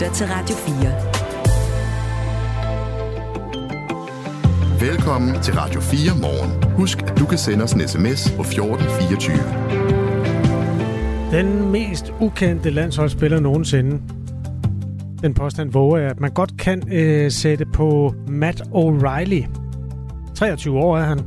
lytter til Radio 4. Velkommen til Radio 4 morgen. Husk, at du kan sende os en sms på 1424. Den mest ukendte landsholdsspiller nogensinde. Den påstand våger jeg, at man godt kan øh, sætte på Matt O'Reilly. 23 år er han.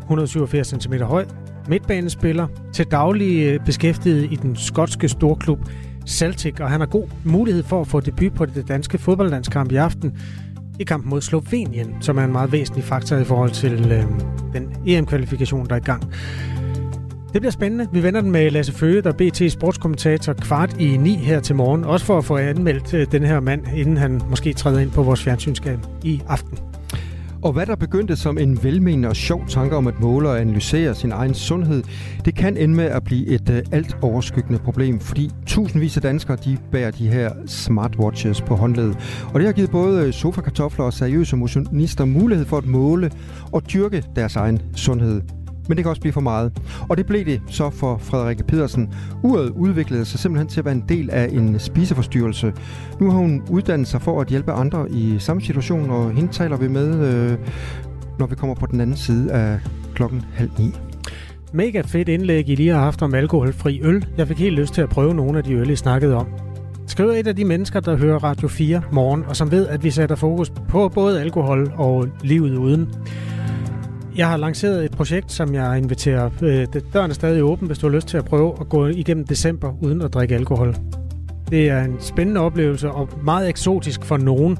187 cm høj. Midtbanespiller. Til daglig øh, beskæftiget i den skotske storklub Celtic, og han har god mulighed for at få debut på det danske fodboldlandskamp i aften i kampen mod Slovenien, som er en meget væsentlig faktor i forhold til øh, den EM-kvalifikation, der er i gang. Det bliver spændende. Vi vender den med Lasse Føge, der er BT sportskommentator kvart i ni her til morgen. Også for at få anmeldt øh, den her mand, inden han måske træder ind på vores fjernsynsskab i aften. Og hvad der begyndte som en velmenende og sjov tanke om at måle og analysere sin egen sundhed, det kan ende med at blive et øh, alt overskyggende problem, fordi tusindvis af danskere de bærer de her smartwatches på håndledet. Og det har givet både øh, sofakartofler og seriøse motionister mulighed for at måle og dyrke deres egen sundhed men det kan også blive for meget. Og det blev det så for Frederikke Pedersen. Uret udviklede sig simpelthen til at være en del af en spiseforstyrrelse. Nu har hun uddannet sig for at hjælpe andre i samme situation, og hende taler vi med, øh, når vi kommer på den anden side af klokken halv ni. Mega fedt indlæg, I lige har haft om alkoholfri øl. Jeg fik helt lyst til at prøve nogle af de øl, I snakkede om. Skriv et af de mennesker, der hører Radio 4 morgen, og som ved, at vi sætter fokus på både alkohol og livet uden. Jeg har lanceret et projekt, som jeg inviterer. Øh, døren er stadig åben, hvis du har lyst til at prøve at gå igennem december uden at drikke alkohol. Det er en spændende oplevelse og meget eksotisk for nogen.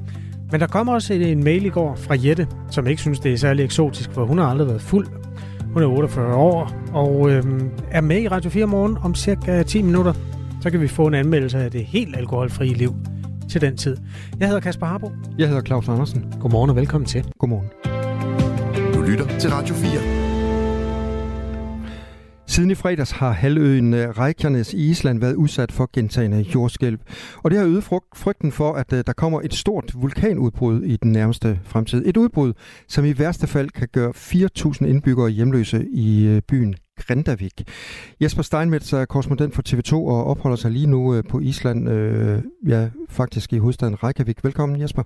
Men der kommer også en mail i går fra Jette, som ikke synes, det er særlig eksotisk, for hun har aldrig været fuld. Hun er 48 år og øh, er med i Radio 4 morgen om cirka 10 minutter. Så kan vi få en anmeldelse af det helt alkoholfrie liv til den tid. Jeg hedder Kasper Harbo. Jeg hedder Claus Andersen. Godmorgen og velkommen til. Godmorgen lytter til Radio 4. Siden i fredags har halvøen øh, Reykjanes i Island været udsat for gentagende jordskælv. Og det har øget frygten for, at øh, der kommer et stort vulkanudbrud i den nærmeste fremtid. Et udbrud, som i værste fald kan gøre 4.000 indbyggere hjemløse i øh, byen Grindavik. Jesper Steinmetz er korrespondent for TV2 og opholder sig lige nu på Island, ja, faktisk i hovedstaden Reykjavik. Velkommen Jesper.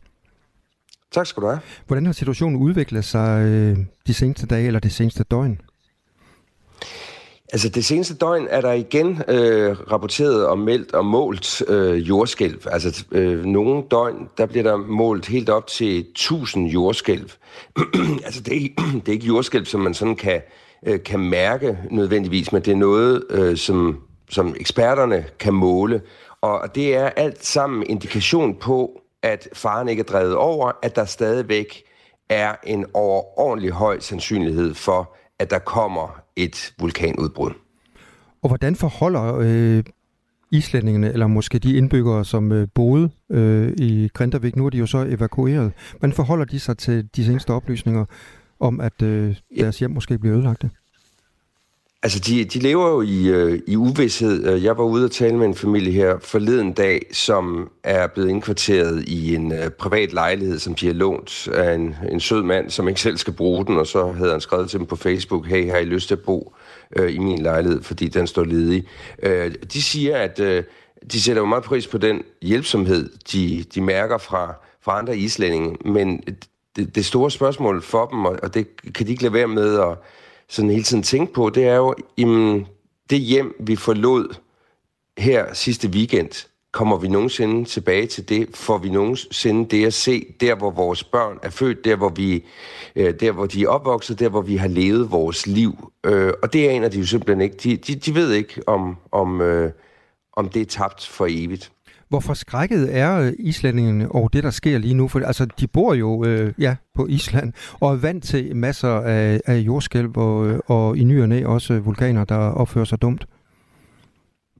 Tak skal du have. Hvordan har situationen udviklet sig øh, de seneste dage eller det seneste døgn? Altså det seneste døgn er der igen øh, rapporteret og meldt og målt øh, jordskælv. Altså øh, nogle døgn, der bliver der målt helt op til 1000 jordskælv. altså det er, ikke, det er ikke jordskælv, som man sådan kan, øh, kan mærke nødvendigvis, men det er noget, øh, som, som eksperterne kan måle. Og det er alt sammen indikation på, at faren ikke er drevet over, at der stadigvæk er en overordentlig høj sandsynlighed for, at der kommer et vulkanudbrud. Og hvordan forholder øh, islændingene, eller måske de indbyggere, som øh, boede øh, i Grindavik, nu er de jo så evakueret, hvordan forholder de sig til de seneste oplysninger om, at øh, deres hjem måske bliver ødelagt? Altså, de, de lever jo i, øh, i uvidshed. Øh, jeg var ude og tale med en familie her forleden dag, som er blevet indkvarteret i en øh, privat lejlighed, som de har lånt af en, en sød mand, som ikke selv skal bruge den, og så havde han skrevet til dem på Facebook, hey, har I lyst til at bo øh, i min lejlighed, fordi den står ledig? Øh, de siger, at øh, de sætter jo meget pris på den hjælpsomhed, de, de mærker fra, fra andre islændinge, men det, det store spørgsmål for dem, og det kan de ikke lade være med at sådan hele tiden tænke på, det er jo, jamen, det hjem, vi forlod her sidste weekend, kommer vi nogensinde tilbage til det? Får vi nogensinde det at se, der hvor vores børn er født, der hvor, vi, øh, der, hvor de er opvokset, der hvor vi har levet vores liv? Øh, og det aner de jo simpelthen ikke. De, de, de ved ikke, om, om, øh, om det er tabt for evigt. Hvor forskrækket er øh, islændingene over det, der sker lige nu? For altså, de bor jo øh, ja, på Island og er vant til masser af, af jordskælv og, øh, og i ny og næ også vulkaner, der opfører sig dumt.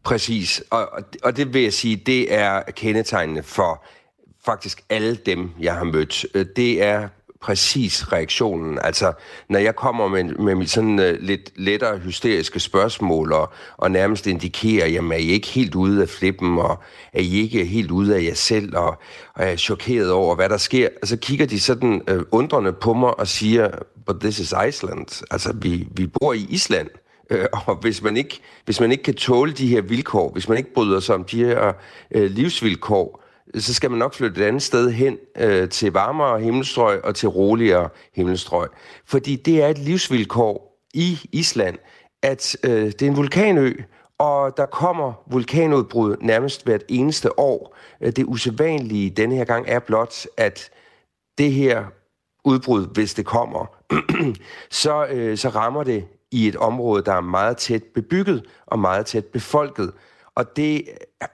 Præcis, og, og det vil jeg sige, det er kendetegnende for faktisk alle dem, jeg har mødt. Øh, det er præcis reaktionen. Altså, når jeg kommer med, med mit sådan uh, lidt lettere hysteriske spørgsmål, og, og nærmest indikerer, jamen er I ikke helt ude af flippen, og er I ikke helt ude af jer selv, og, og er chokeret over, hvad der sker, så kigger de sådan uh, undrende på mig og siger, but this is Iceland. Altså, vi, vi bor i Island. Øh, og hvis man, ikke, hvis man ikke kan tåle de her vilkår, hvis man ikke bryder sig om de her øh, livsvilkår, så skal man nok flytte et andet sted hen øh, til varmere himmelstrøg og til roligere himmelstrøg. Fordi det er et livsvilkår i Island, at øh, det er en vulkanø, og der kommer vulkanudbrud nærmest hvert eneste år. Øh, det usædvanlige denne her gang er blot, at det her udbrud, hvis det kommer, så, øh, så rammer det i et område, der er meget tæt bebygget og meget tæt befolket. Og det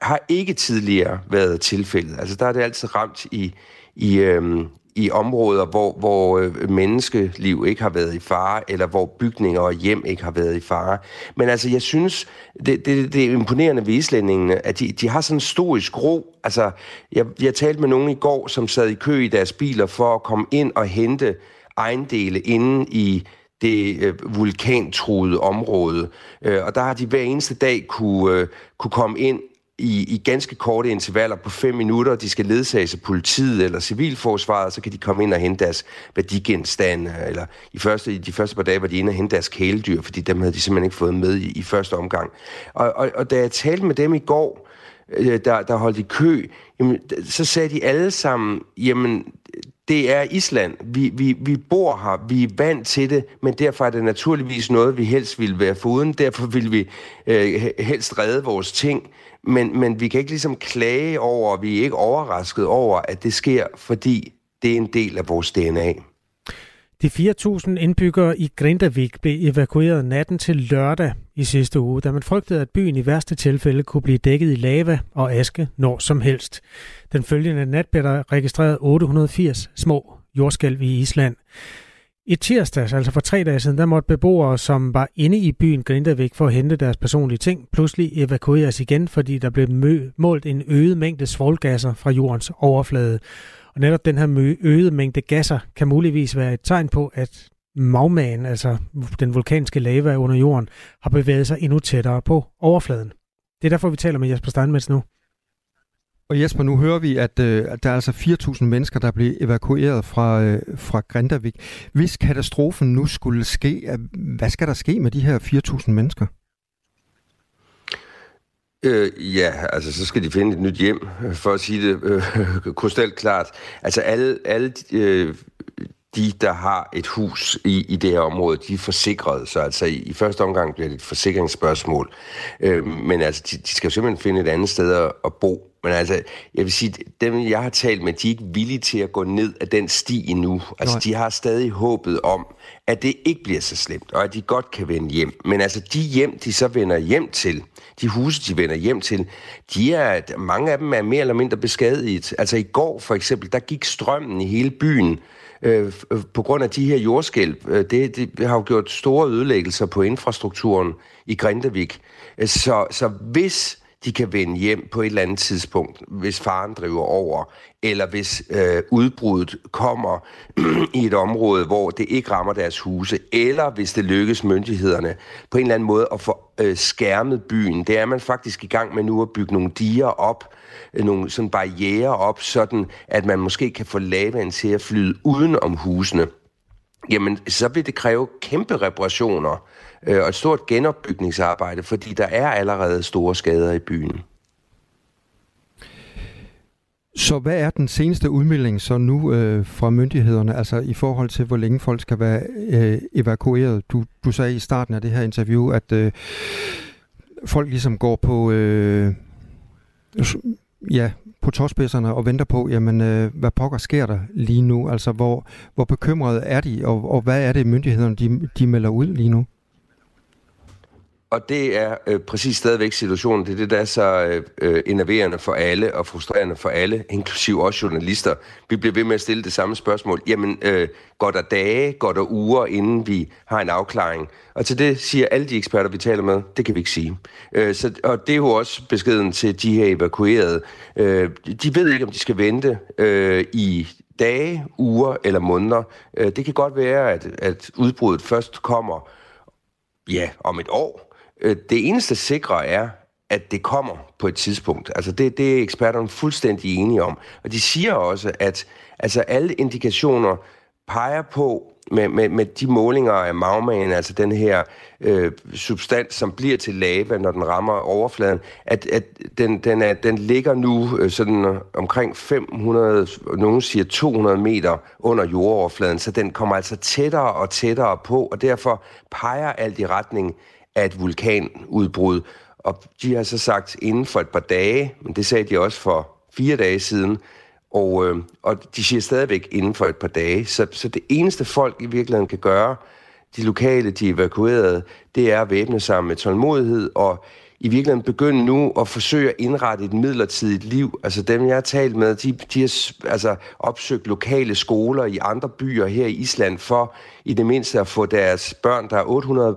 har ikke tidligere været tilfældet. Altså der er det altid ramt i, i, øhm, i områder, hvor, hvor øh, menneskeliv ikke har været i fare, eller hvor bygninger og hjem ikke har været i fare. Men altså, jeg synes, det, det, det er imponerende ved islændingene, at de, de har sådan en storisk ro. Altså, jeg, jeg talte med nogen i går, som sad i kø i deres biler for at komme ind og hente ejendele inde i det øh, vulkantruede område. Øh, og der har de hver eneste dag kunne, øh, kunne komme ind i, i ganske korte intervaller på fem minutter. De skal ledsages af politiet eller civilforsvaret, så kan de komme ind og hente deres værdigenstande. Øh, eller i, første, i de første par dage var de inde og hente deres kæledyr, fordi dem havde de simpelthen ikke fået med i, i første omgang. Og, og, og da jeg talte med dem i går, øh, der, der holdt i kø, jamen, så sagde de alle sammen, jamen, det er Island. Vi, vi, vi bor her, vi er vant til det, men derfor er det naturligvis noget, vi helst ville være foruden. Derfor vil vi øh, helst redde vores ting. Men, men vi kan ikke ligesom klage over, og vi er ikke overrasket over, at det sker, fordi det er en del af vores DNA. De 4.000 indbyggere i Grindavik blev evakueret natten til lørdag i sidste uge, da man frygtede, at byen i værste tilfælde kunne blive dækket i lava og aske når som helst. Den følgende nat blev der registreret 880 små jordskælv i Island. I tirsdags, altså for tre dage siden, der måtte beboere, som var inde i byen Grindavik for at hente deres personlige ting, pludselig evakueres igen, fordi der blev målt en øget mængde svovlgasser fra jordens overflade. Og netop den her øgede mængde gasser kan muligvis være et tegn på, at magmaen, altså den vulkanske lava under jorden, har bevæget sig endnu tættere på overfladen. Det er derfor, vi taler med Jesper Steinmetz nu. Og Jesper, nu hører vi, at, øh, at der er altså 4.000 mennesker, der bliver evakueret fra, øh, fra Grindavik. Hvis katastrofen nu skulle ske, øh, hvad skal der ske med de her 4.000 mennesker? Øh, ja, altså så skal de finde et nyt hjem, for at sige det øh, krystalklart. Altså alle, alle øh, de, der har et hus i, i det her område, de er forsikret. Så altså i, i første omgang bliver det et forsikringsspørgsmål. Øh, men altså, de, de skal jo simpelthen finde et andet sted at, at bo. Men altså, jeg vil sige, dem jeg har talt med, de er ikke villige til at gå ned af den sti endnu. Altså, Nej. de har stadig håbet om, at det ikke bliver så slemt, og at de godt kan vende hjem. Men altså, de hjem, de så vender hjem til, de huse, de vender hjem til, de er, mange af dem er mere eller mindre beskadiget. Altså i går for eksempel, der gik strømmen i hele byen, øh, øh på grund af de her jordskælv. Øh, det, det har jo gjort store ødelæggelser på infrastrukturen i Grindavik. Øh, så, så hvis de kan vende hjem på et eller andet tidspunkt, hvis faren driver over, eller hvis øh, udbruddet kommer i et område, hvor det ikke rammer deres huse, eller hvis det lykkes myndighederne på en eller anden måde at få øh, skærmet byen. Det er man faktisk i gang med nu at bygge nogle diger op, øh, nogle sådan barriere op, sådan at man måske kan få lavaen til at flyde uden om husene. Jamen, så vil det kræve kæmpe reparationer øh, og et stort genopbygningsarbejde, fordi der er allerede store skader i byen. Så hvad er den seneste udmelding så nu øh, fra myndighederne, altså i forhold til, hvor længe folk skal være øh, evakueret? Du, du sagde i starten af det her interview, at øh, folk ligesom går på, øh, ja, på tåspidserne og venter på, jamen, øh, hvad pokker sker der lige nu? Altså, hvor, hvor bekymrede er de, og, og hvad er det, myndighederne de, de melder ud lige nu? Og det er øh, præcis stadigvæk situationen. Det er det, der er så øh, øh enerverende for alle og frustrerende for alle, inklusive også journalister. Vi bliver ved med at stille det samme spørgsmål. Jamen, øh, går der dage, går der uger, inden vi har en afklaring? Og til det siger alle de eksperter, vi taler med, det kan vi ikke sige. Øh, så, og det er jo også beskeden til de her evakuerede. Øh, de ved ikke, om de skal vente øh, i dage, uger eller måneder. Øh, det kan godt være, at, at udbruddet først kommer ja, om et år, Øh, det eneste sikre er, at det kommer på et tidspunkt. Altså det, det er eksperterne fuldstændig enige om. Og de siger også, at altså alle indikationer peger på, med, med, med de målinger af magmaen, altså den her øh, substans, som bliver til lava, når den rammer overfladen, at, at den, den, er, den ligger nu øh, sådan omkring 500, nogen siger 200 meter under jordoverfladen, så den kommer altså tættere og tættere på, og derfor peger alt i retning af et vulkanudbrud. Og de har så sagt inden for et par dage, men det sagde de også for fire dage siden, og, øh, og de siger stadigvæk inden for et par dage. Så, så det eneste folk i virkeligheden kan gøre, de lokale, de evakuerede, det er at væbne sig med tålmodighed og i virkeligheden begynde nu at forsøge at indrette et midlertidigt liv. Altså dem, jeg har talt med, de, de har altså, opsøgt lokale skoler i andre byer her i Island for i det mindste at få deres børn, der er 800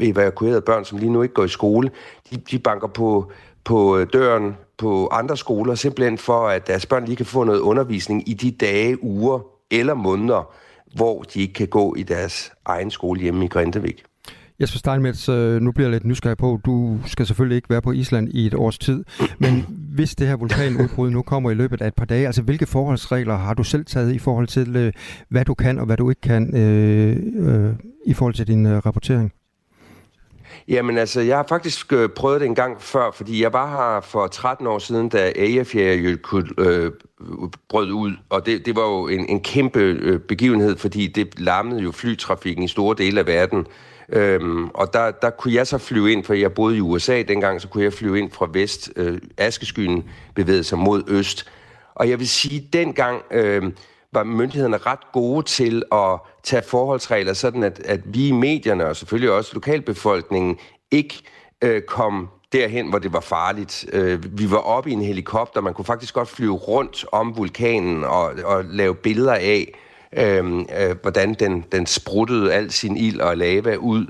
evakuerede børn, som lige nu ikke går i skole, de, de banker på, på øh, døren på andre skoler, simpelthen for, at deres børn lige kan få noget undervisning i de dage, uger eller måneder, hvor de ikke kan gå i deres egen skole hjemme i Grindavik. Jesper Steinmetz, øh, nu bliver jeg lidt nysgerrig på, du skal selvfølgelig ikke være på Island i et års tid, men hvis det her vulkanudbrud nu kommer i løbet af et par dage, altså hvilke forholdsregler har du selv taget i forhold til, øh, hvad du kan og hvad du ikke kan øh, øh, i forhold til din øh, rapportering? Jamen altså, jeg har faktisk øh, prøvet det en gang før, fordi jeg var her for 13 år siden, da Eyjafjallajökull øh, brød ud, og det, det var jo en, en kæmpe øh, begivenhed, fordi det lammede jo flytrafikken i store dele af verden. Øhm, og der, der kunne jeg så flyve ind, for jeg boede i USA dengang, så kunne jeg flyve ind fra vest. Øh, askeskyen bevægede sig mod øst. Og jeg vil sige, dengang øh, var myndighederne ret gode til at tage forholdsregler, sådan at, at vi i medierne, og selvfølgelig også lokalbefolkningen, ikke øh, kom derhen, hvor det var farligt. Øh, vi var oppe i en helikopter, man kunne faktisk godt flyve rundt om vulkanen og, og lave billeder af, øh, øh, hvordan den, den spruttede al sin ild og lava ud,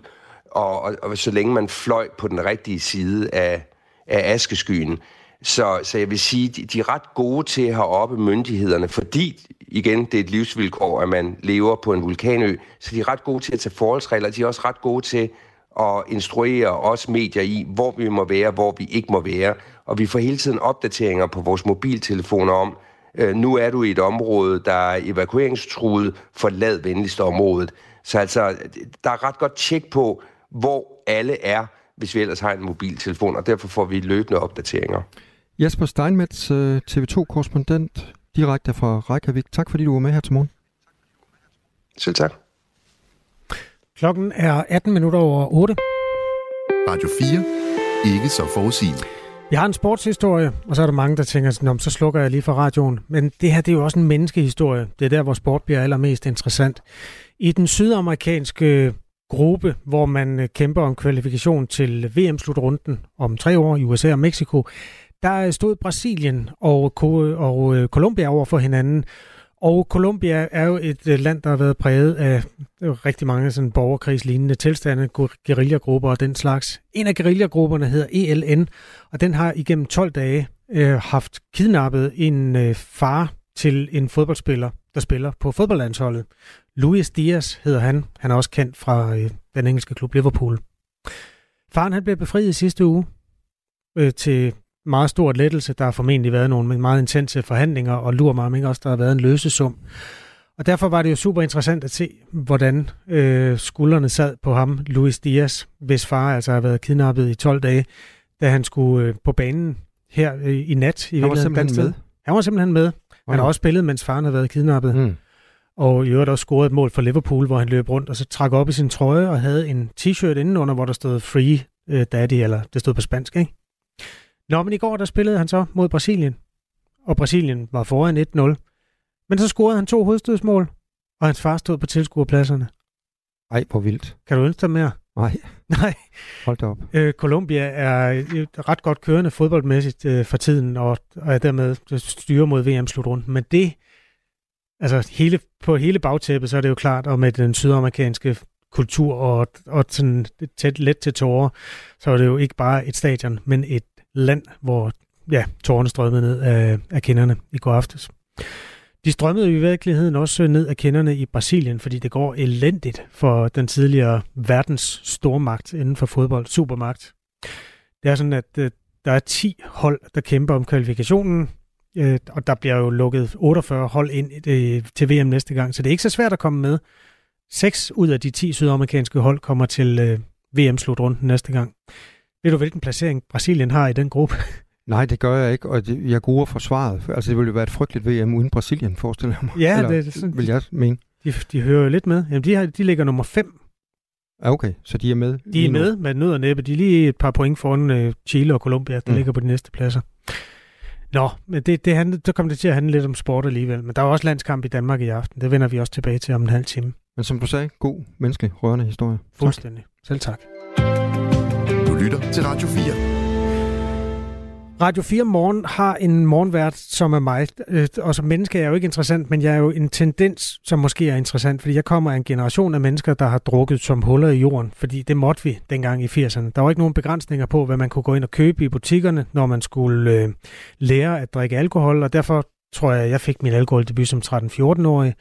og, og, og så længe man fløj på den rigtige side af, af askeskyen. Så, så jeg vil sige, de, de er ret gode til at have oppe myndighederne, fordi, igen, det er et livsvilkår, at man lever på en vulkanø, så de er ret gode til at tage forholdsregler. De er også ret gode til at instruere os medier i, hvor vi må være, hvor vi ikke må være. Og vi får hele tiden opdateringer på vores mobiltelefoner om, øh, nu er du i et område, der er evakueringstruet, forlad venligst området. Så altså, der er ret godt tjek på, hvor alle er, hvis vi ellers har en mobiltelefon, og derfor får vi løbende opdateringer. Jesper Steinmetz, øh, TV2-korrespondent, direkte fra Reykjavik. Tak fordi du var med her til morgen. Selv tak. Klokken er 18 minutter over 8. Radio 4. Ikke så forudsigende. Jeg har en sportshistorie, og så er der mange, der tænker sådan, så slukker jeg lige for radioen. Men det her, det er jo også en menneskehistorie. Det er der, hvor sport bliver allermest interessant. I den sydamerikanske øh, gruppe, hvor man øh, kæmper om kvalifikation til VM-slutrunden om tre år i USA og Mexico, der øh, stod Brasilien og, og Colombia over for hinanden. Og Colombia er jo et øh, land, der har været præget af øh, rigtig mange sådan borgerkrigslignende tilstande, guerillagrupper og den slags. En af guerillagrupperne hedder ELN, og den har igennem 12 dage øh, haft kidnappet en øh, far til en fodboldspiller, der spiller på fodboldlandsholdet. Luis Diaz hedder han. Han er også kendt fra øh, den engelske klub Liverpool. Faren han blev befriet i sidste uge øh, til meget stor lettelse. Der har formentlig været nogle meget intense forhandlinger, og lurer mig om ikke også, der har været en løsesum. Og derfor var det jo super interessant at se, hvordan øh, skuldrene sad på ham, Luis Diaz, hvis far altså har været kidnappet i 12 dage, da han skulle øh, på banen her øh, i nat. I han var simpelthen med? Han var simpelthen med. Han har også spillet, mens faren har været kidnappet. Mm. Og i øvrigt også scoret et mål for Liverpool, hvor han løb rundt og så trak op i sin trøje og havde en t-shirt indenunder, hvor der stod Free øh, Daddy, eller det stod på spansk, ikke? Nå, men i går der spillede han så mod Brasilien, og Brasilien var foran 1-0. Men så scorede han to hovedstødsmål, og hans far stod på tilskuerpladserne. Ej, hvor vildt. Kan du ønske dig mere? Nej. Nej. Hold da op. Øh, Colombia er ret godt kørende fodboldmæssigt øh, for tiden, og, og er dermed styrer mod VM-slutrunden. Men det, altså hele, på hele bagtæppet, så er det jo klart, og med den sydamerikanske kultur og, og sådan tæt let til tårer, så er det jo ikke bare et stadion, men et land, hvor ja, tårerne strømmede ned af, af kenderne i går aftes. De strømmede i virkeligheden også ned af kenderne i Brasilien, fordi det går elendigt for den tidligere verdens stormagt inden for fodbold, supermagt. Det er sådan, at øh, der er 10 hold, der kæmper om kvalifikationen. Øh, og der bliver jo lukket 48 hold ind til VM næste gang, så det er ikke så svært at komme med. 6 ud af de 10 sydamerikanske hold kommer til øh, VM-slutrunden næste gang. Ved du, hvilken placering Brasilien har i den gruppe? Nej, det gør jeg ikke, og det, jeg går for svaret. Altså, det ville jo være et frygteligt VM uden Brasilien, forestiller jeg mig. Ja, Eller, det, det sådan, vil jeg mene. De, de hører jo lidt med. Jamen, de, har, de ligger nummer 5. Ja, okay, så de er med? De er med med nød og næppe. De er lige et par point foran uh, Chile og Colombia, der mm. ligger på de næste pladser. Nå, men det, det, handler, så kommer det til at handle lidt om sport alligevel. Men der er også landskamp i Danmark i aften. Det vender vi også tilbage til om en halv time. Men som du sagde, god, menneskelig, rørende historie. Fuldstændig. Tak. Selv tak. Lytter til Radio 4. Radio 4 Morgen har en morgenvært, som er mig. Øh, og som menneske er jeg jo ikke interessant, men jeg er jo en tendens, som måske er interessant, fordi jeg kommer af en generation af mennesker, der har drukket som huller i jorden, fordi det måtte vi dengang i 80'erne. Der var ikke nogen begrænsninger på, hvad man kunne gå ind og købe i butikkerne, når man skulle øh, lære at drikke alkohol, og derfor tror jeg, jeg fik min alkoholdebut som 13-14-årig.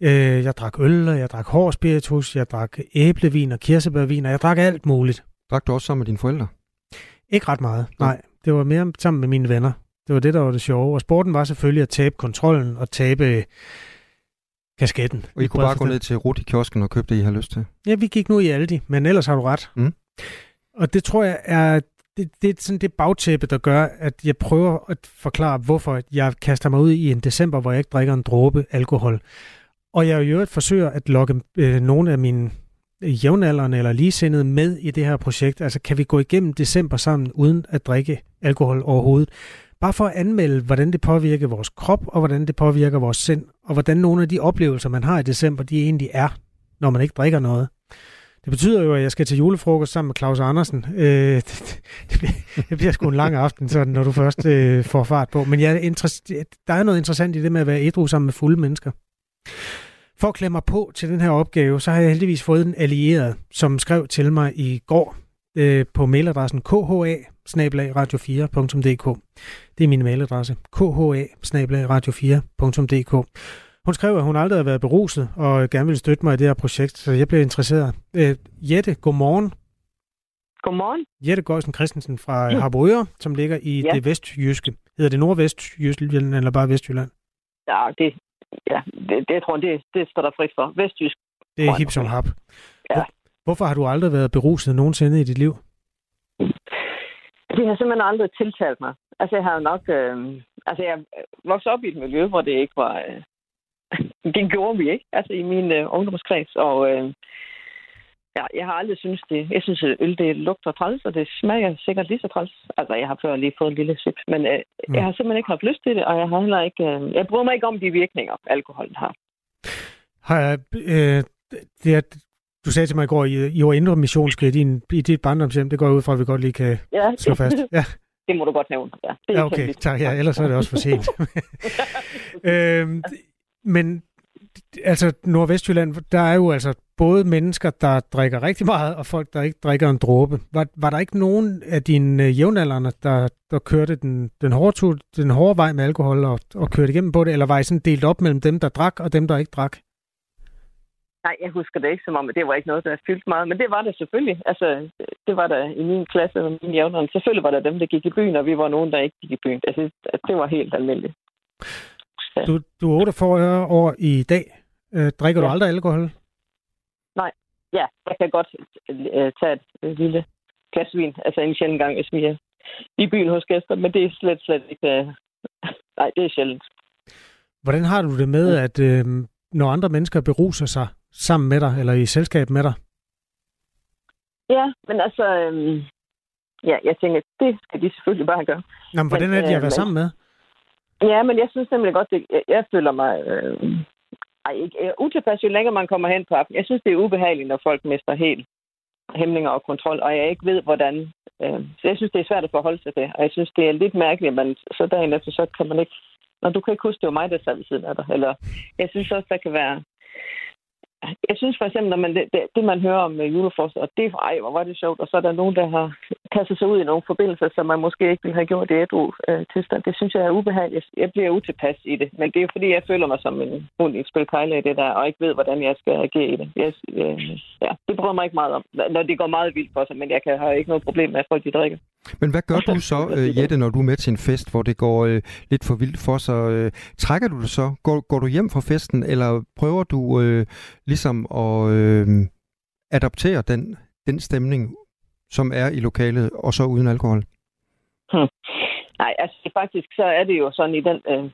Øh, jeg drak øl, og jeg drak hård spiritus, jeg drak æblevin og kirsebærvin, og jeg drak alt muligt. Drak du også sammen med dine forældre? Ikke ret meget, nej. Det var mere sammen med mine venner. Det var det, der var det sjove. Og sporten var selvfølgelig at tabe kontrollen og tabe kasketten. Og I kunne bare gå ned til Rut i kiosken og købe det, I har lyst til? Ja, vi gik nu i Aldi, men ellers har du ret. Mm. Og det tror jeg er det, det er sådan det bagtæppe, der gør, at jeg prøver at forklare, hvorfor jeg kaster mig ud i en december, hvor jeg ikke drikker en dråbe alkohol. Og jeg jo forsøger at lokke øh, nogle af mine jævnaldrende eller ligesindede med i det her projekt? Altså kan vi gå igennem december sammen uden at drikke alkohol overhovedet? Bare for at anmelde, hvordan det påvirker vores krop, og hvordan det påvirker vores sind, og hvordan nogle af de oplevelser, man har i december, de egentlig er, når man ikke drikker noget. Det betyder jo, at jeg skal til julefrokost sammen med Claus Andersen. Øh, det, det, bliver, det bliver sgu en lang aften, sådan, når du først øh, får fart på. Men jeg er der er noget interessant i det med at være ædru sammen med fulde mennesker. For at klemme mig på til den her opgave, så har jeg heldigvis fået en allieret, som skrev til mig i går øh, på mailadressen kha radio4.dk. Det er min mailadresse, kha radio4.dk. Hun skrev, at hun aldrig har været beruset og gerne vil støtte mig i det her projekt, så jeg blev interesseret. Øh, Jette, godmorgen. Godmorgen. Jette Gøjsen Christensen fra mm. Harboøre, som ligger i ja. det vestjyske. Hedder det nordvestjylland eller bare Vestjylland? Ja, det, ja, det, det jeg tror det, det står der frit for. Vestjysk. Det er hip som hap. Ja. Hvorfor har du aldrig været beruset nogensinde i dit liv? Det har simpelthen aldrig tiltalt mig. Altså, jeg har nok... Øh, altså, jeg voksede op i et miljø, hvor det ikke var... Øh, det gjorde vi ikke, altså i min øh, ungdomskreds. Og øh, Ja, jeg har aldrig synes det. Jeg synes, at øl det lugter træls, og det smager sikkert lige så træls. Altså, jeg har før lige fået en lille sip, men øh, mm. jeg har simpelthen ikke haft lyst til det, og jeg har heller ikke... Øh, jeg bryder mig ikke om de virkninger, alkoholen har. Har jeg, øh, det er, du sagde til mig i går, I, I var indre missionske i, din, i dit barndomshjem. Det går ud fra, at vi godt lige kan ja. slå fast. Ja. Det må du godt nævne. Ja, det er ja okay. Tak. Ja, ellers er det også for sent. øhm, men altså Nordvestjylland, der er jo altså både mennesker, der drikker rigtig meget, og folk, der ikke drikker en dråbe. Var, var der ikke nogen af dine øh, jævnaldrende, der, der kørte den, den, hårde tur, den hårde vej med alkohol og, og kørte igennem på det, eller var I sådan delt op mellem dem, der drak, og dem, der ikke drak? Nej, jeg husker det ikke som om, at det var ikke noget, der fyldte meget. Men det var det selvfølgelig. Altså, det var der i min klasse og min jævnaldrende. Selvfølgelig var der dem, der gik i byen, og vi var nogen, der ikke gik i byen. Altså, det var helt almindeligt. Du, du er 48 år i dag. Øh, drikker ja. du aldrig alkohol? Nej. Ja, jeg kan godt øh, tage et øh, lille glas vin. Altså en sjældent gang, hvis vi er i byen hos gæster. Men det er slet, slet ikke... Øh, nej, det er sjældent. Hvordan har du det med, at øh, når andre mennesker beruser sig sammen med dig, eller i selskab med dig? Ja, men altså... Øh, ja, jeg tænker, det skal de selvfølgelig bare gøre. Nå, men hvordan er det, de at være sammen med? Ja, men jeg synes nemlig godt, det, jeg, jeg føler mig øh, ej, ikke, øh, utilpas, jo længere man kommer hen på appen. Jeg synes, det er ubehageligt, når folk mister helt hæmninger og kontrol, og jeg ikke ved, hvordan. Øh, så jeg synes, det er svært at forholde sig til, og jeg synes, det er lidt mærkeligt, at man så dagen efter, så kan man ikke... Når du kan ikke huske, det var mig, der sad ved siden af dig. Eller, jeg synes også, der kan være jeg synes for eksempel, når man, det, det, man hører om øh, julefrost, og det, ej, hvor var det sjovt, og så er der nogen, der har kastet sig ud i nogle forbindelser, som man måske ikke ville have gjort i et øh, tilstand. Det synes jeg er ubehageligt. Jeg bliver utilpas i det, men det er fordi, jeg føler mig som en hund i et spil i det der, og ikke ved, hvordan jeg skal agere i det. Jeg, øh, ja, det bryder mig ikke meget om, når det går meget vildt for sig, men jeg kan, har ikke noget problem med, at folk de drikker. Men hvad gør du så, øh, Jette, når du er med til en fest, hvor det går øh, lidt for vildt for sig? Øh, trækker du det så? Går, går du hjem fra festen, eller prøver du øh, ligesom at øh, adoptere den, den stemning, som er i lokalet, og så uden alkohol? Hmm. Nej, altså faktisk så er det jo sådan i den, øh,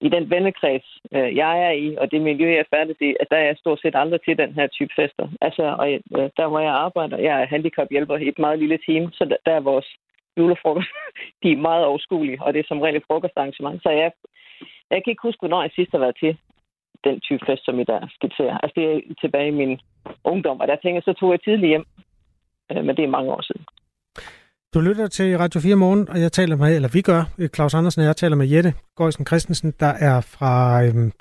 i den vennekreds, øh, jeg er i, og det miljø, jeg er færdig i, at der er jeg stort set aldrig til den her type fester. Altså, og øh, der hvor jeg arbejder, jeg er handicaphjælper i et meget lille team, så der, der er vores julefrokost, de er meget overskuelige, og det er som regel et frokostarrangement. Så jeg, jeg kan ikke huske, hvornår jeg sidst har været til den type fest, som I der skitserer. Altså, det er tilbage i min ungdom, og der tænker så tog jeg tidligt hjem, øh, men det er mange år siden. Du lytter til Radio 4 Morgen, og jeg taler med, eller vi gør, øh, Claus Andersen og jeg taler med Jette Gøjsen Christensen, der er fra øhm,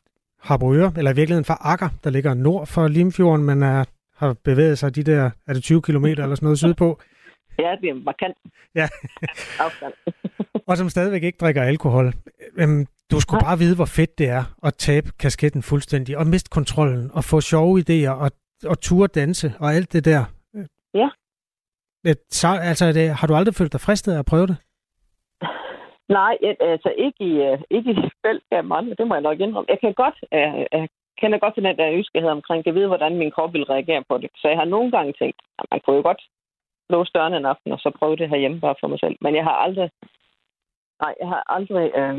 Harboøre, eller i virkeligheden fra Akker, der ligger nord for Limfjorden, men er, har bevæget sig de der, er det 20 km eller sådan noget sydpå? Ja, det er markant Ja, afstand. og som stadigvæk ikke drikker alkohol. Øhm, du skulle bare vide, hvor fedt det er at tabe kasketten fuldstændig, og miste kontrollen, og få sjove idéer, og, og ture danse, og alt det der. Ja. Øh, Så, altså, det, har du aldrig følt dig fristet af at prøve det? Nej, jeg- altså ikke i, øh, ikke i fællesskab med andre, det må jeg nok indrømme. Jeg kan godt, øh, jeg kender godt til den der nysgerrighed omkring, jeg ved, hvordan min krop vil reagere på det. Så jeg har nogle gange tænkt, at man kunne jo godt låse dørene en aften, og så prøve det herhjemme bare for mig selv. Men jeg har aldrig, nej, jeg har aldrig øh,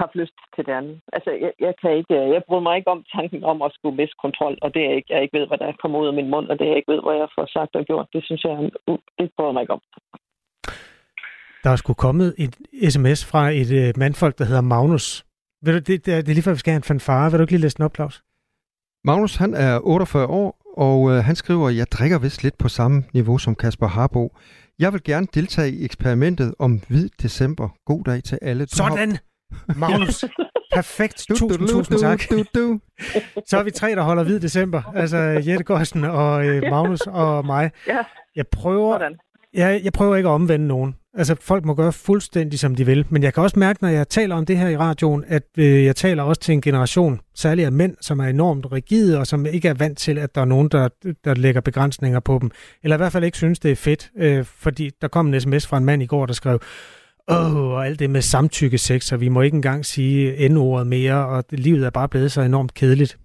haft lyst til det andet. Altså, jeg, jeg kan ikke, øh, jeg bryder mig ikke om tanken om at skulle miste kontrol, og det er ikke, jeg ikke ved, hvad der kommer ud af min mund, og det jeg ikke ved, hvad jeg får sagt og gjort. Det synes jeg, er en u- det bryder jeg mig ikke om. Der er sgu kommet et sms fra et øh, mandfolk, der hedder Magnus. Ved du, det, det, er, det er lige før, vi skal have en fanfare. Vil du ikke lige læse den op, Claus? Magnus, han er 48 år, og øh, han skriver, jeg drikker vist lidt på samme niveau som Kasper Harbo. Jeg vil gerne deltage i eksperimentet om hvid december. God dag til alle. Du har- Sådan! Magnus! Perfekt. Du, Tusind, du, tusind du, tak. Du, du. Så er vi tre, der holder hvid december. Altså Jette Gøjsen og øh, Magnus og mig. Ja, Jeg prøver, sådan jeg, jeg prøver ikke at omvende nogen. Altså, folk må gøre fuldstændig, som de vil. Men jeg kan også mærke, når jeg taler om det her i radioen, at øh, jeg taler også til en generation, særligt af mænd, som er enormt rigide, og som ikke er vant til, at der er nogen, der, der lægger begrænsninger på dem. Eller i hvert fald ikke synes, det er fedt. Øh, fordi der kom en sms fra en mand i går, der skrev, Åh, og alt det med samtykke sex, og vi må ikke engang sige N-ordet mere, og det, livet er bare blevet så enormt kedeligt.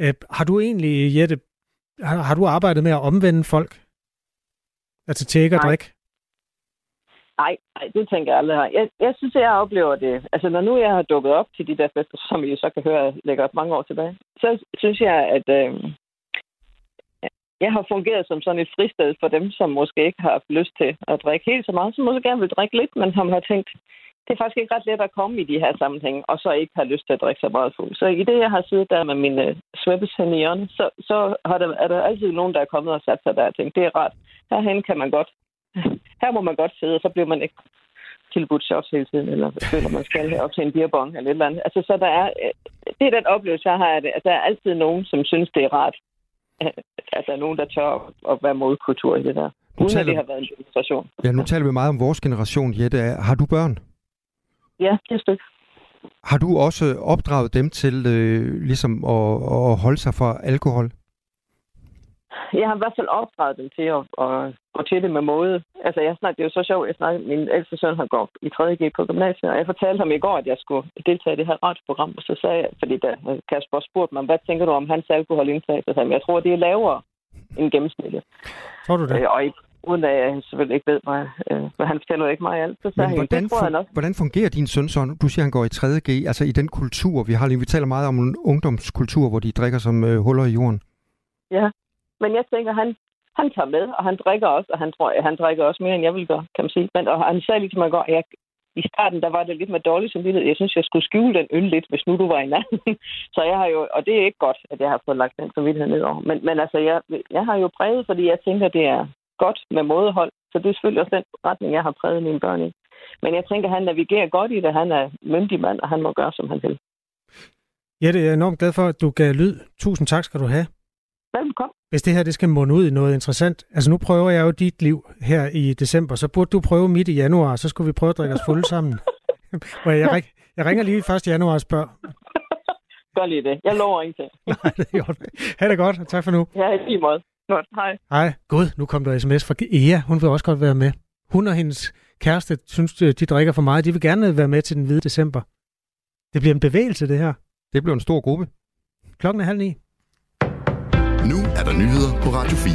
Øh, har du egentlig, Jette, har, har du arbejdet med at omvende folk? Altså at Nej. drikke? Nej, nej, det tænker jeg aldrig. har. Jeg, jeg synes, at jeg oplever det. Altså, når nu jeg har dukket op til de der fester, som I jo så kan høre lægger op mange år tilbage, så synes jeg, at øh, jeg har fungeret som sådan et fristed for dem, som måske ikke har haft lyst til at drikke helt så meget, som måske gerne vil drikke lidt, men som har tænkt, det er faktisk ikke ret let at komme i de her sammenhænge, og så ikke har lyst til at drikke så meget fuld. Så i det, jeg har siddet der med mine øh, hen i hjørnet, så, så har der, er der altid nogen, der er kommet og sat sig der og tænkt, det er rart. Herhen kan man godt her må man godt sidde, og så bliver man ikke tilbudt shots hele tiden, eller føler, man skal have op til en beerbong eller et eller andet. Altså, så der er, øh, det er den oplevelse, jeg har af det, at der er altid nogen, som synes, det er rart, at at der er nogen, der tør at være modkultur i det der. Uden taler- at det har været en demonstration. Ja, nu taler vi meget om vores generation, Jette. Har du børn? Ja, det er stykke. Har du også opdraget dem til øh, ligesom at, at holde sig fra alkohol? Jeg har i hvert fald opdraget dem til at, at gå til det med måde. Altså, jeg snakker, det er jo så sjovt, jeg snakker, min ældste søn har gået i 3.G på gymnasiet, og jeg fortalte ham i går, at jeg skulle deltage i det her radioprogram, og så sagde jeg, fordi da Kasper spurgte mig, hvad tænker du om hans alkoholindtag? Så sagde jeg, jeg tror, det er lavere end gennemsnittet. Tror du det? Øh, og ikke, uden at jeg selvfølgelig ikke ved, hvad, øh, hvad han fortæller ikke mig alt. Så Men han, hvordan, det fun- hvordan fungerer din søn så? Du siger, han går i 3.G, altså i den kultur, vi har lige. Vi taler meget om en ungdomskultur, hvor de drikker som øh, huller i jorden. Ja. Men jeg tænker, han, han tager med, og han drikker også, og han, tror, han drikker også mere, end jeg vil gøre, kan man sige. Men og han sagde lige til mig går, at jeg, i starten, der var det lidt med dårlig samvittighed. Jeg synes, jeg skulle skjule den øl lidt, hvis nu du var i nærheden. Så jeg har jo, og det er ikke godt, at jeg har fået lagt den samvittighed ned over. Men, men altså, jeg, jeg har jo præget, fordi jeg tænker, det er godt med mådehold. Så det er selvfølgelig også den retning, jeg har præget mine børn i. Men jeg tænker, han navigerer godt i det. Han er myndig mand, og han må gøre, som han vil. Jette, jeg er enormt glad for, at du gav lyd. Tusind tak skal du have. Velkommen. Hvis det her det skal munde ud i noget interessant, altså nu prøver jeg jo dit liv her i december, så burde du prøve midt i januar, så skulle vi prøve at drikke os fulde sammen. Jeg, ring, jeg ringer lige 1. januar og spørger. Gør lige det. Jeg lover ingenting. Nej, det er godt. Ha' det godt, og tak for nu. Ja, i lige måde. Godt. Hej. Hej. Gud, nu kom der sms fra Ea. Hun vil også godt være med. Hun og hendes kæreste synes, de drikker for meget. De vil gerne være med til den hvide december. Det bliver en bevægelse, det her. Det bliver en stor gruppe. Klokken er halv ni. Nu er der nyheder på Radio 4.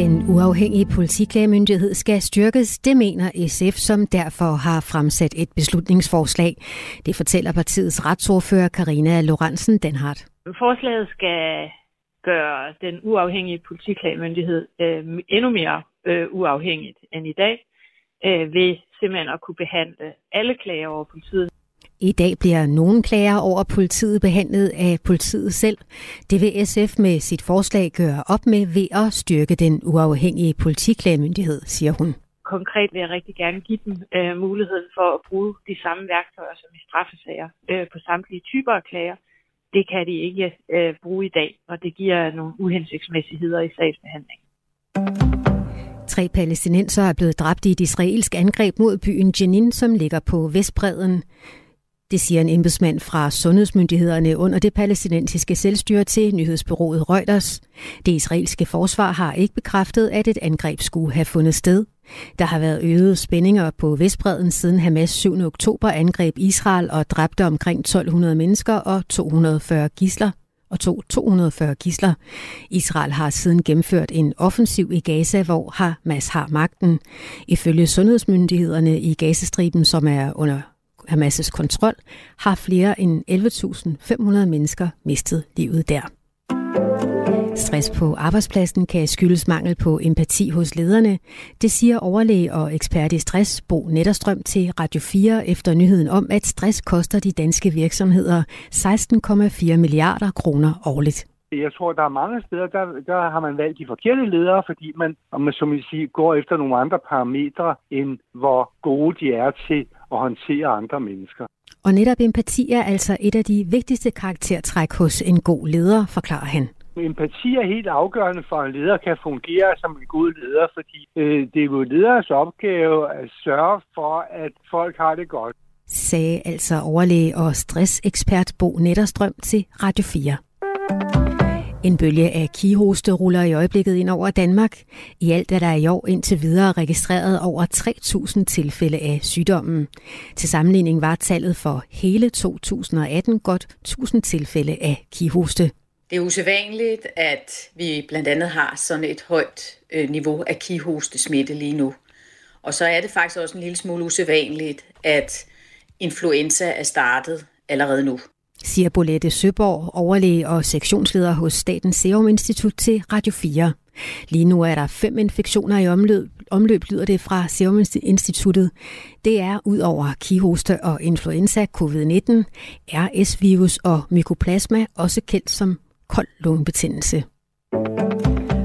Den uafhængige politiklagemyndighed skal styrkes, det mener SF, som derfor har fremsat et beslutningsforslag. Det fortæller partiets retsordfører Karina Lorentzen Denhardt. Forslaget skal gøre den uafhængige politiklagemyndighed øh, endnu mere øh, uafhængigt end i dag, øh, ved simpelthen at kunne behandle alle klager over politiet. I dag bliver nogle klager over politiet behandlet af politiet selv. Det vil SF med sit forslag gøre op med ved at styrke den uafhængige politiklagemyndighed, siger hun. Konkret vil jeg rigtig gerne give dem øh, muligheden for at bruge de samme værktøjer som i straffesager øh, på samtlige typer af klager. Det kan de ikke øh, bruge i dag, og det giver nogle uhensigtsmæssigheder i sagsbehandlingen. Tre palæstinenser er blevet dræbt i et israelsk angreb mod byen Jenin, som ligger på Vestbredden. Det siger en embedsmand fra sundhedsmyndighederne under det palæstinensiske selvstyre til nyhedsbyrået Reuters. Det israelske forsvar har ikke bekræftet, at et angreb skulle have fundet sted. Der har været øgede spændinger på Vestbredden siden Hamas 7. oktober angreb Israel og dræbte omkring 1200 mennesker og 240 gisler og tog 240 gisler. Israel har siden gennemført en offensiv i Gaza, hvor Hamas har magten. Ifølge sundhedsmyndighederne i Gazastriben, som er under Hamas' kontrol, har flere end 11.500 mennesker mistet livet der. Stress på arbejdspladsen kan skyldes mangel på empati hos lederne. Det siger overlæge og ekspert i stress Bo Netterstrøm til Radio 4 efter nyheden om, at stress koster de danske virksomheder 16,4 milliarder kroner årligt. Jeg tror, der er mange steder, der, der har man valgt de forkerte ledere, fordi man, om man som I siger, går efter nogle andre parametre, end hvor gode de er til at håndtere andre mennesker. Og netop empati er altså et af de vigtigste karaktertræk hos en god leder, forklarer han. Empati er helt afgørende for, at en leder kan fungere som en god leder, fordi øh, det er jo lederes opgave at sørge for, at folk har det godt. Sagde altså overlæge og stressekspert Bo Netterstrøm til Radio 4. En bølge af kihoste ruller i øjeblikket ind over Danmark. I alt er der i år indtil videre registreret over 3.000 tilfælde af sygdommen. Til sammenligning var tallet for hele 2018 godt 1.000 tilfælde af kihoste. Det er usædvanligt, at vi blandt andet har sådan et højt øh, niveau af kihostesmitte lige nu. Og så er det faktisk også en lille smule usædvanligt, at influenza er startet allerede nu siger Bolette Søborg, overlæge og sektionsleder hos Statens Serum Institut til Radio 4. Lige nu er der fem infektioner i omløb, omløb lyder det fra Serum Instituttet. Det er ud over kihoste og influenza, covid-19, RS-virus og mykoplasma, også kendt som kold lungebetændelse.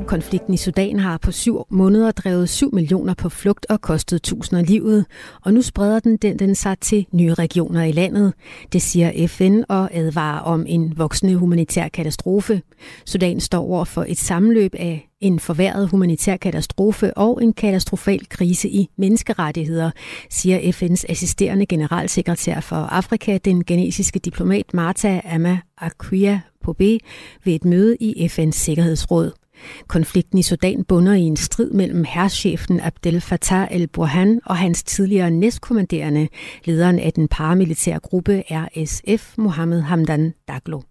Konflikten i Sudan har på syv måneder drevet 7 millioner på flugt og kostet tusinder livet, og nu spreder den, den, den sig til nye regioner i landet. Det siger FN og advarer om en voksende humanitær katastrofe. Sudan står over for et sammenløb af en forværret humanitær katastrofe og en katastrofal krise i menneskerettigheder, siger FN's assisterende generalsekretær for Afrika, den genesiske diplomat Marta Ama Akua Pobe, ved et møde i FN's Sikkerhedsråd. Konflikten i Sudan bunder i en strid mellem herrschefen Abdel Fattah el-Burhan og hans tidligere næstkommanderende, lederen af den paramilitære gruppe RSF, Mohammed Hamdan Daglo.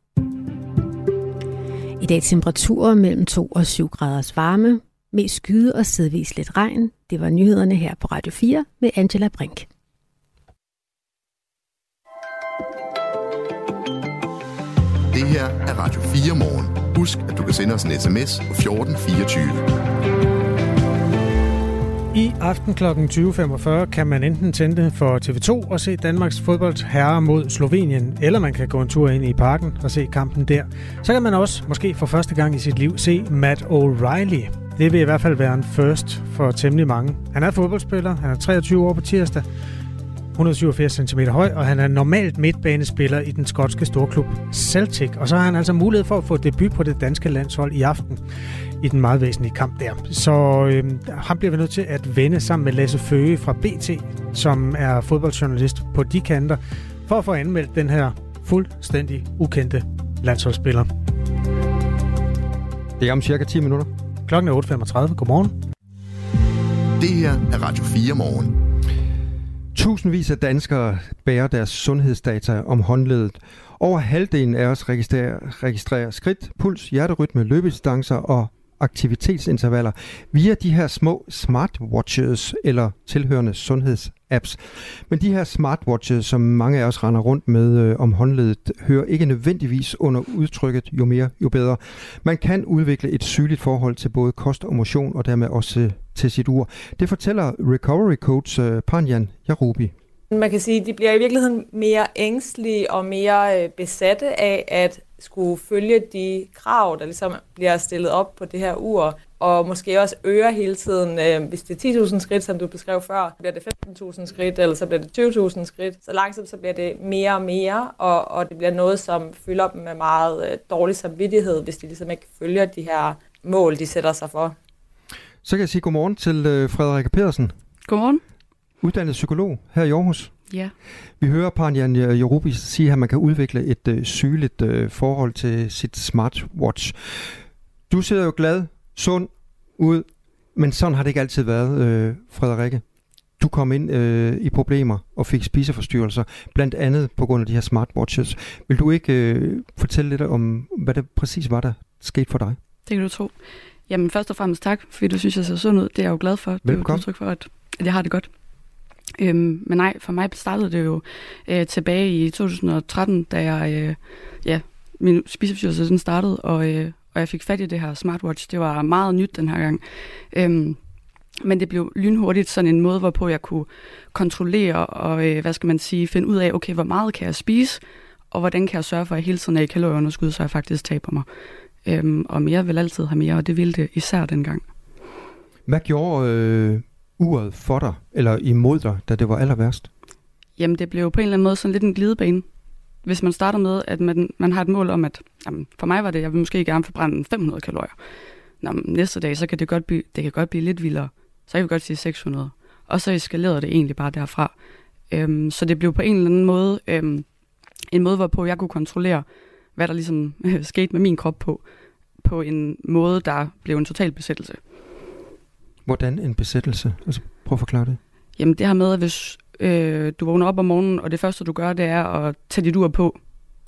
I dag temperaturer mellem 2 og 7 graders varme, mest skyde og sædvis lidt regn. Det var nyhederne her på Radio 4 med Angela Brink. Det her er Radio 4 morgen. Husk, at du kan sende os en sms på 1424. I aften kl. 20.45 kan man enten tænde for TV2 og se Danmarks fodbolds herre mod Slovenien, eller man kan gå en tur ind i parken og se kampen der. Så kan man også, måske for første gang i sit liv, se Matt O'Reilly. Det vil i hvert fald være en first for temmelig mange. Han er fodboldspiller, han er 23 år på tirsdag, 187 cm høj, og han er normalt midtbanespiller i den skotske storklub Celtic. Og så har han altså mulighed for at få debut på det danske landshold i aften i den meget væsentlige kamp der. Så øh, ham bliver vi nødt til at vende sammen med Lasse Føge fra BT, som er fodboldjournalist på de kanter, for at få anmeldt den her fuldstændig ukendte landsholdsspiller. Det er om cirka 10 minutter. Klokken er 8.35. Godmorgen. Det her er Radio 4 morgen. Tusindvis af danskere bærer deres sundhedsdata om håndledet. Over halvdelen af os registrerer, registrerer skridt, puls, hjerterytme, løbedistancer og aktivitetsintervaller via de her små smartwatches eller tilhørende sundhedsapps. Men de her smartwatches, som mange af os render rundt med øh, om håndledet, hører ikke nødvendigvis under udtrykket jo mere, jo bedre. Man kan udvikle et sygeligt forhold til både kost og motion, og dermed også til sit ur. Det fortæller recovery coach øh, Panjan Jarubi. Man kan sige, at de bliver i virkeligheden mere ængstlige og mere øh, besatte af at skulle følge de krav, der ligesom bliver stillet op på det her ur, og måske også øre hele tiden, øh, hvis det er 10.000 skridt, som du beskrev før, bliver det 15.000 skridt, eller så bliver det 20.000 skridt. Så langsomt så bliver det mere og mere, og, og det bliver noget, som fylder dem med meget øh, dårlig samvittighed, hvis de ligesom ikke følger de her mål, de sætter sig for. Så kan jeg sige godmorgen til Frederik Pedersen. Godmorgen. Uddannet psykolog her i Aarhus. Ja. Vi hører Panjan Jerubi sige, at man kan udvikle et øh, sygeligt øh, forhold til sit smartwatch. Du ser jo glad, sund ud, men sådan har det ikke altid været, øh, Frederikke. Du kom ind øh, i problemer og fik spiseforstyrrelser, blandt andet på grund af de her smartwatches. Vil du ikke øh, fortælle lidt om, hvad det præcis var, der skete for dig? Det kan du tro. Jamen først og fremmest tak, fordi du synes, jeg ser sund ud. Det er jeg jo glad for. Det er jo et udtryk for, at jeg har det godt. Øhm, men nej, for mig startede det jo øh, tilbage i 2013, da jeg, øh, ja, min spiseforstyrrelse den startede, og, øh, og jeg fik fat i det her smartwatch. Det var meget nyt den her gang. Øhm, men det blev lynhurtigt sådan en måde, hvorpå jeg kunne kontrollere og, øh, hvad skal man sige, finde ud af, okay, hvor meget kan jeg spise, og hvordan kan jeg sørge for, at jeg hele tiden er i kalorieunderskud, så jeg faktisk taber mig. Øhm, og mere vil altid have mere, og det ville det især dengang. Hvad gjorde øh, uret for dig, eller imod dig, da det var aller værst? Jamen, det blev på en eller anden måde sådan lidt en glidebane. Hvis man starter med, at man, man har et mål om, at jamen, for mig var det, jeg vil måske gerne forbrænde 500 kalorier. Nå, næste dag, så kan det godt blive, det kan godt blive lidt vildere. Så kan vi godt sige 600. Og så eskalerede det egentlig bare derfra. Øhm, så det blev på en eller anden måde øhm, en måde, hvorpå jeg kunne kontrollere, hvad der ligesom øh, skete med min krop på, på en måde, der blev en total besættelse. Hvordan en besættelse? Altså, prøv at forklare det. Jamen det her med, at hvis øh, du vågner op om morgenen, og det første du gør, det er at tage dit ur på,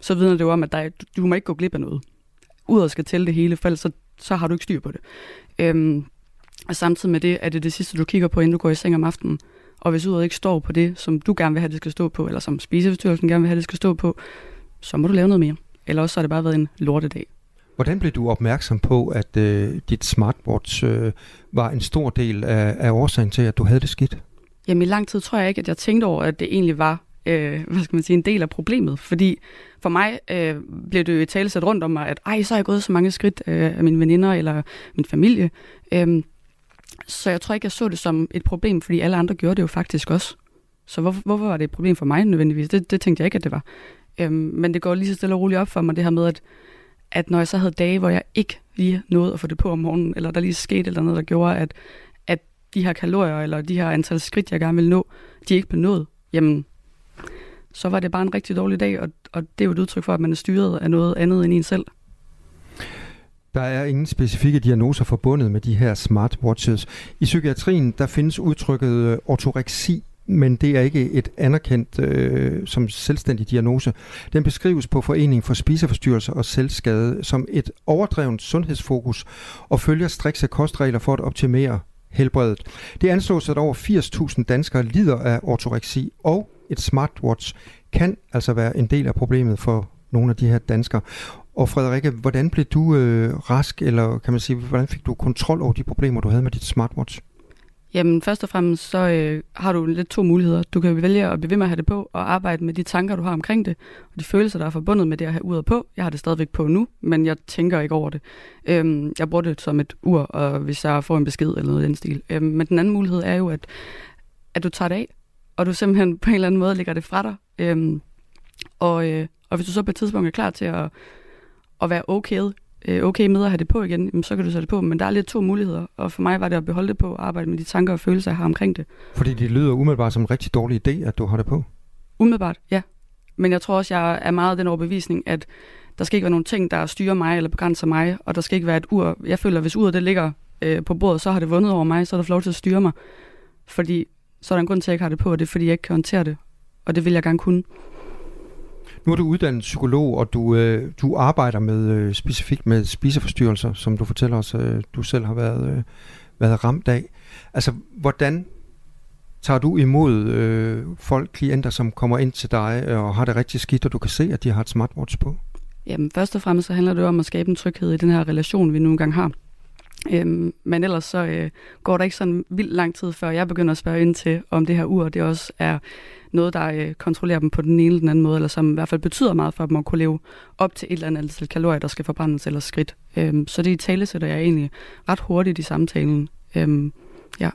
så vidner det jo om, at der, du, du må ikke gå glip af noget. Uret skal tælle det hele, for ellers så, så har du ikke styr på det. Øhm, og samtidig med det, er det det sidste, du kigger på, inden du går i seng om aftenen. Og hvis uret ikke står på det, som du gerne vil have, det skal stå på, eller som spiseforstyrrelsen gerne vil have, det skal stå på, så må du lave noget mere. Eller også så har det bare været en lortedag. Hvordan blev du opmærksom på, at øh, dit smartwatch øh, var en stor del af, af årsagen til, at du havde det skidt? Jamen i lang tid tror jeg ikke, at jeg tænkte over, at det egentlig var øh, hvad skal man sige, en del af problemet. Fordi for mig øh, blev det jo i tale sat rundt om mig, at ej, så har jeg gået så mange skridt øh, af mine veninder eller min familie. Øh, så jeg tror ikke, jeg så det som et problem, fordi alle andre gjorde det jo faktisk også. Så hvorfor, hvorfor var det et problem for mig nødvendigvis? Det, det tænkte jeg ikke, at det var. Øh, men det går lige så stille og roligt op for mig, det her med, at at når jeg så havde dage, hvor jeg ikke lige nåede at få det på om morgenen, eller der lige skete eller noget, der gjorde, at, at de her kalorier, eller de her antal skridt, jeg gerne ville nå, de ikke blev nået, jamen, så var det bare en rigtig dårlig dag, og, og det er jo et udtryk for, at man er styret af noget andet end en selv. Der er ingen specifikke diagnoser forbundet med de her smartwatches. I psykiatrien der findes udtrykket øh, ortoreksi, men det er ikke et anerkendt øh, som selvstændig diagnose. Den beskrives på Foreningen for Spiseforstyrrelser og Selvskade som et overdrevet sundhedsfokus og følger strikse kostregler for at optimere helbredet. Det anslås, at over 80.000 danskere lider af ortoreksi, og et smartwatch kan altså være en del af problemet for nogle af de her danskere. Og Frederikke, hvordan blev du øh, rask, eller kan man sige, hvordan fik du kontrol over de problemer, du havde med dit smartwatch? Jamen først og fremmest så øh, har du lidt to muligheder. Du kan vælge at blive ved med at have det på og arbejde med de tanker, du har omkring det, og de følelser, der er forbundet med det at have uret på. Jeg har det stadigvæk på nu, men jeg tænker ikke over det. Øhm, jeg bruger det som et ur, og hvis jeg får en besked eller noget i den stil. Øhm, men den anden mulighed er jo, at, at du tager det af, og du simpelthen på en eller anden måde lægger det fra dig. Øhm, og, øh, og hvis du så på et tidspunkt er klar til at, at være okay øh, okay med at have det på igen, så kan du sætte det på. Men der er lidt to muligheder, og for mig var det at beholde det på og arbejde med de tanker og følelser, jeg har omkring det. Fordi det lyder umiddelbart som en rigtig dårlig idé, at du har det på. Umiddelbart, ja. Men jeg tror også, jeg er meget af den overbevisning, at der skal ikke være nogen ting, der styrer mig eller begrænser mig, og der skal ikke være et ur. Jeg føler, at hvis uret det ligger øh, på bordet, så har det vundet over mig, så er der lov til at styre mig. Fordi så er der en grund til, at jeg ikke har det på, og det er, fordi jeg ikke kan håndtere det. Og det vil jeg gerne kunne. Nu er du uddannet psykolog, og du, øh, du arbejder med øh, specifikt med spiseforstyrrelser, som du fortæller os, øh, du selv har været, øh, været ramt af. Altså, hvordan tager du imod øh, folk, klienter, som kommer ind til dig øh, og har det rigtig skidt, og du kan se, at de har et smartwatch på? Jamen, først og fremmest så handler det om at skabe en tryghed i den her relation, vi nu engang har. Øhm, men ellers så øh, går der ikke sådan vildt lang tid, før jeg begynder at spørge ind til, om det her ur, det også er noget, der øh, kontrollerer dem på den ene eller den anden måde, eller som i hvert fald betyder meget for dem at kunne leve op til et eller andet antal kalorier, der skal forbrændes eller skridt. Øhm, så det i tale sætter jeg egentlig ret hurtigt i samtalen. Øhm, ja.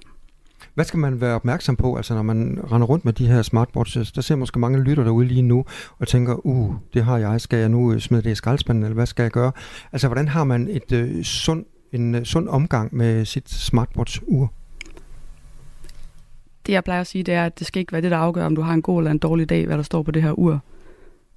Hvad skal man være opmærksom på, altså når man render rundt med de her smartwatches? Der ser måske mange lytter derude lige nu og tænker, uh, det har jeg, skal jeg nu øh, smide det i skraldespanden, eller hvad skal jeg gøre? Altså, hvordan har man et øh, sund, en øh, sund omgang med sit smartwatch-ur? Det jeg plejer at sige, det er, at det skal ikke være det, der afgør, om du har en god eller en dårlig dag, hvad der står på det her ur.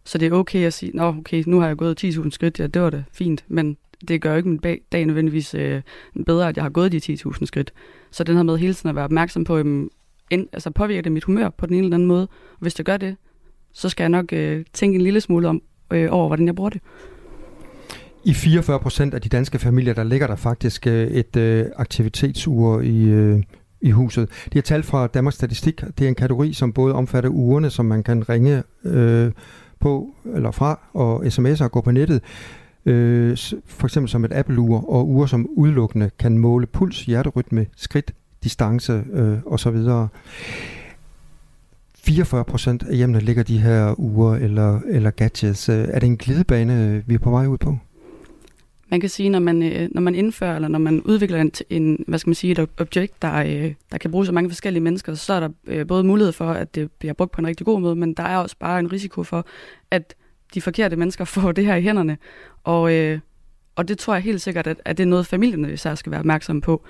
Så det er okay at sige, nå okay, nu har jeg gået 10.000 skridt, ja, det var det fint, men det gør jo ikke min dag nødvendigvis øh, bedre, at jeg har gået de 10.000 skridt. Så den her med hele tiden at være opmærksom på, jamen, ind, altså påvirker det mit humør på den ene eller anden måde. Og hvis det gør det, så skal jeg nok øh, tænke en lille smule om, øh, over, hvordan jeg bruger det. I 44 procent af de danske familier, der ligger der faktisk øh, et øh, aktivitetsur i, øh, i huset. Det er tal fra Danmarks Statistik. Det er en kategori, som både omfatter ugerne, som man kan ringe øh, på eller fra, og sms'er og gå på nettet øh, for eksempel som et Apple-ur, og ure, som udelukkende kan måle puls, hjerterytme, skridt, distance øh, osv. 44 procent af hjemmene ligger de her ure eller, eller gadgets. Øh, er det en glidebane, vi er på vej ud på? Man kan sige, når man, øh, når man indfører, eller når man udvikler en, en hvad skal man sige, et objekt, der, øh, der kan bruges af mange forskellige mennesker, så er der øh, både mulighed for, at det bliver brugt på en rigtig god måde, men der er også bare en risiko for, at de forkerte mennesker får det her i hænderne. Og, øh, og det tror jeg helt sikkert, at, at det er noget, familierne især skal være opmærksom på.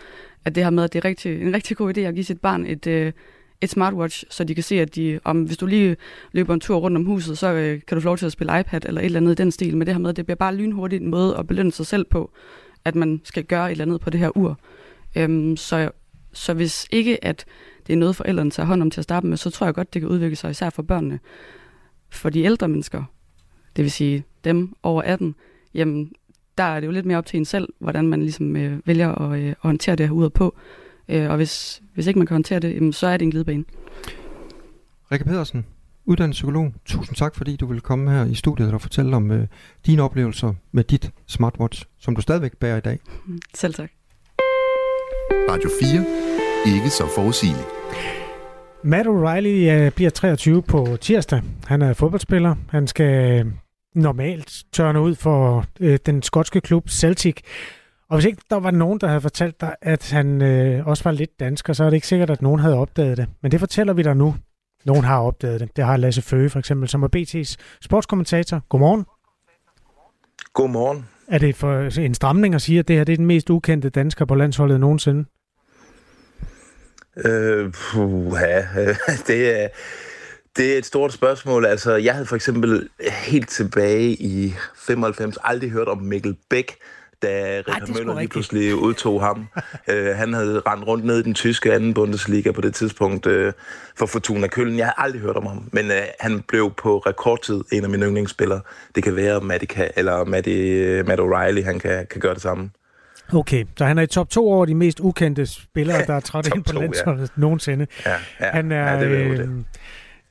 At det her med, at det er rigtig, en rigtig god idé at give sit barn et, øh, et smartwatch, så de kan se, at de, om hvis du lige løber en tur rundt om huset, så øh, kan du få lov til at spille iPad eller et eller andet i den stil. Men det her med, at det bliver bare lynhurtigt en måde at belønne sig selv på, at man skal gøre et eller andet på det her ur. Øhm, så, så hvis ikke, at det er noget, forældrene tager hånd om til at starte med, så tror jeg godt, det kan udvikle sig især for børnene. For de ældre mennesker, det vil sige dem over 18, jamen der er det jo lidt mere op til en selv, hvordan man ligesom øh, vælger at, øh, at håndtere det her ud på. Øh, og hvis, hvis ikke man kan håndtere det, jamen, så er det en glidebane. Rikke Pedersen, uddannet psykolog. Tusind tak, fordi du ville komme her i studiet og fortælle om øh, dine oplevelser med dit smartwatch, som du stadigvæk bærer i dag. Selv tak. Radio 4. Ikke så forudsigeligt. Matt O'Reilly uh, bliver 23 på tirsdag. Han er fodboldspiller. Han skal normalt tørne ud for uh, den skotske klub Celtic. Og hvis ikke der var nogen, der havde fortalt dig, at han uh, også var lidt dansker, så er det ikke sikkert, at nogen havde opdaget det. Men det fortæller vi dig nu. Nogen har opdaget det. Det har Lasse Føge for eksempel, som er BT's sportskommentator. Godmorgen. Godmorgen. Er det for en stramning at sige, at det her det er den mest ukendte dansker på landsholdet nogensinde? Øh, puha, det er, det er et stort spørgsmål. Altså, jeg havde for eksempel helt tilbage i 95 aldrig hørt om Mikkel Bæk, da Richard Møller lige pludselig udtog ham. uh, han havde rendt rundt ned i den tyske anden Bundesliga på det tidspunkt uh, for Fortuna Køln. Jeg har aldrig hørt om ham, men uh, han blev på rekordtid en af mine yndlingsspillere. Det kan være Matty, eller Matty, Matt O'Reilly, han kan, kan gøre det samme. Okay, så han er i top to over de mest ukendte spillere, der er trådt ind på landsholdet ja. nogensinde. Ja, ja, han er ja, det øh,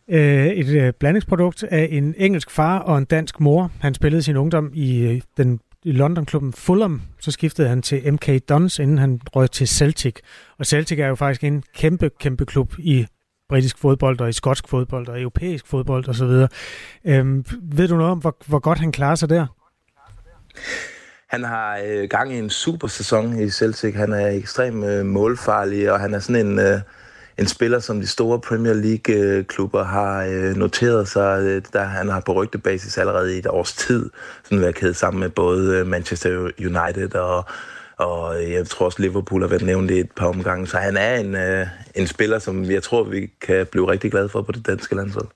øh, et øh, blandingsprodukt af en engelsk far og en dansk mor. Han spillede sin ungdom i øh, den i London-klubben Fulham, så skiftede han til MK Dons, inden han røg til Celtic. Og Celtic er jo faktisk en kæmpe, kæmpe klub i britisk fodbold og i skotsk fodbold og europæisk fodbold osv. Øhm, ved du noget om, hvor, hvor godt han klarer sig der? Han har øh, gang i en super sæson i Celtic. Han er ekstremt øh, målfarlig, og han er sådan en, øh, en spiller, som de store Premier League-klubber øh, har øh, noteret sig, øh, da han har på rygtebasis allerede i et års tid sådan været kædet sammen med både øh, Manchester United og, og øh, jeg tror også Liverpool har været nævnt i et par omgange. Så han er en, øh, en spiller, som jeg tror, vi kan blive rigtig glade for på det danske landshold.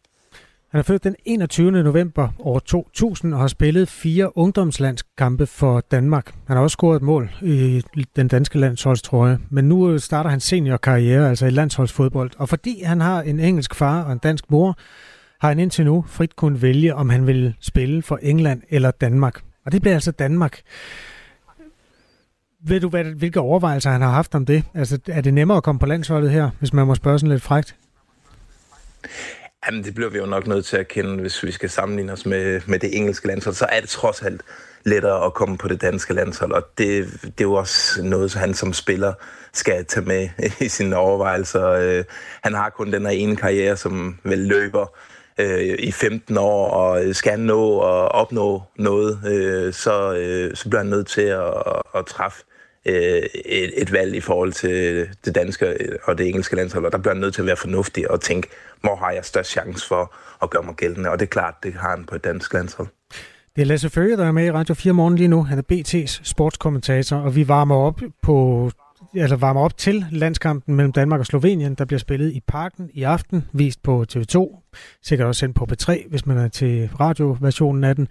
Han er født den 21. november år 2000 og har spillet fire ungdomslandskampe for Danmark. Han har også scoret et mål i den danske landsholdstrøje, men nu øh, starter han seniorkarriere, altså i landsholdsfodbold. Og fordi han har en engelsk far og en dansk mor, har han indtil nu frit kunnet vælge, om han vil spille for England eller Danmark. Og det bliver altså Danmark. Ved du, hvad, hvilke overvejelser han har haft om det? Altså, er det nemmere at komme på landsholdet her, hvis man må spørge sådan lidt frægt? Jamen, det bliver vi jo nok nødt til at kende, hvis vi skal sammenligne os med, med det engelske landshold. Så er det trods alt lettere at komme på det danske landshold, og det, det er jo også noget, han som spiller skal tage med i sine overvejelser. Øh, han har kun den her ene karriere, som vel løber øh, i 15 år, og skal han nå at opnå noget, øh, så, øh, så bliver han nødt til at, at træffe øh, et, et valg i forhold til det danske øh, og det engelske landshold, og der bliver han nødt til at være fornuftig og tænke, hvor har jeg størst chance for at gøre mig gældende, og det er klart, det har han på et dansk landshold. Det er Lasse Føge, der er med i Radio 4 morgen lige nu. Han er BT's sportskommentator, og vi varmer op på altså varmer op til landskampen mellem Danmark og Slovenien, der bliver spillet i Parken i aften, vist på TV2, sikkert også sendt på P3, hvis man er til radioversionen af den.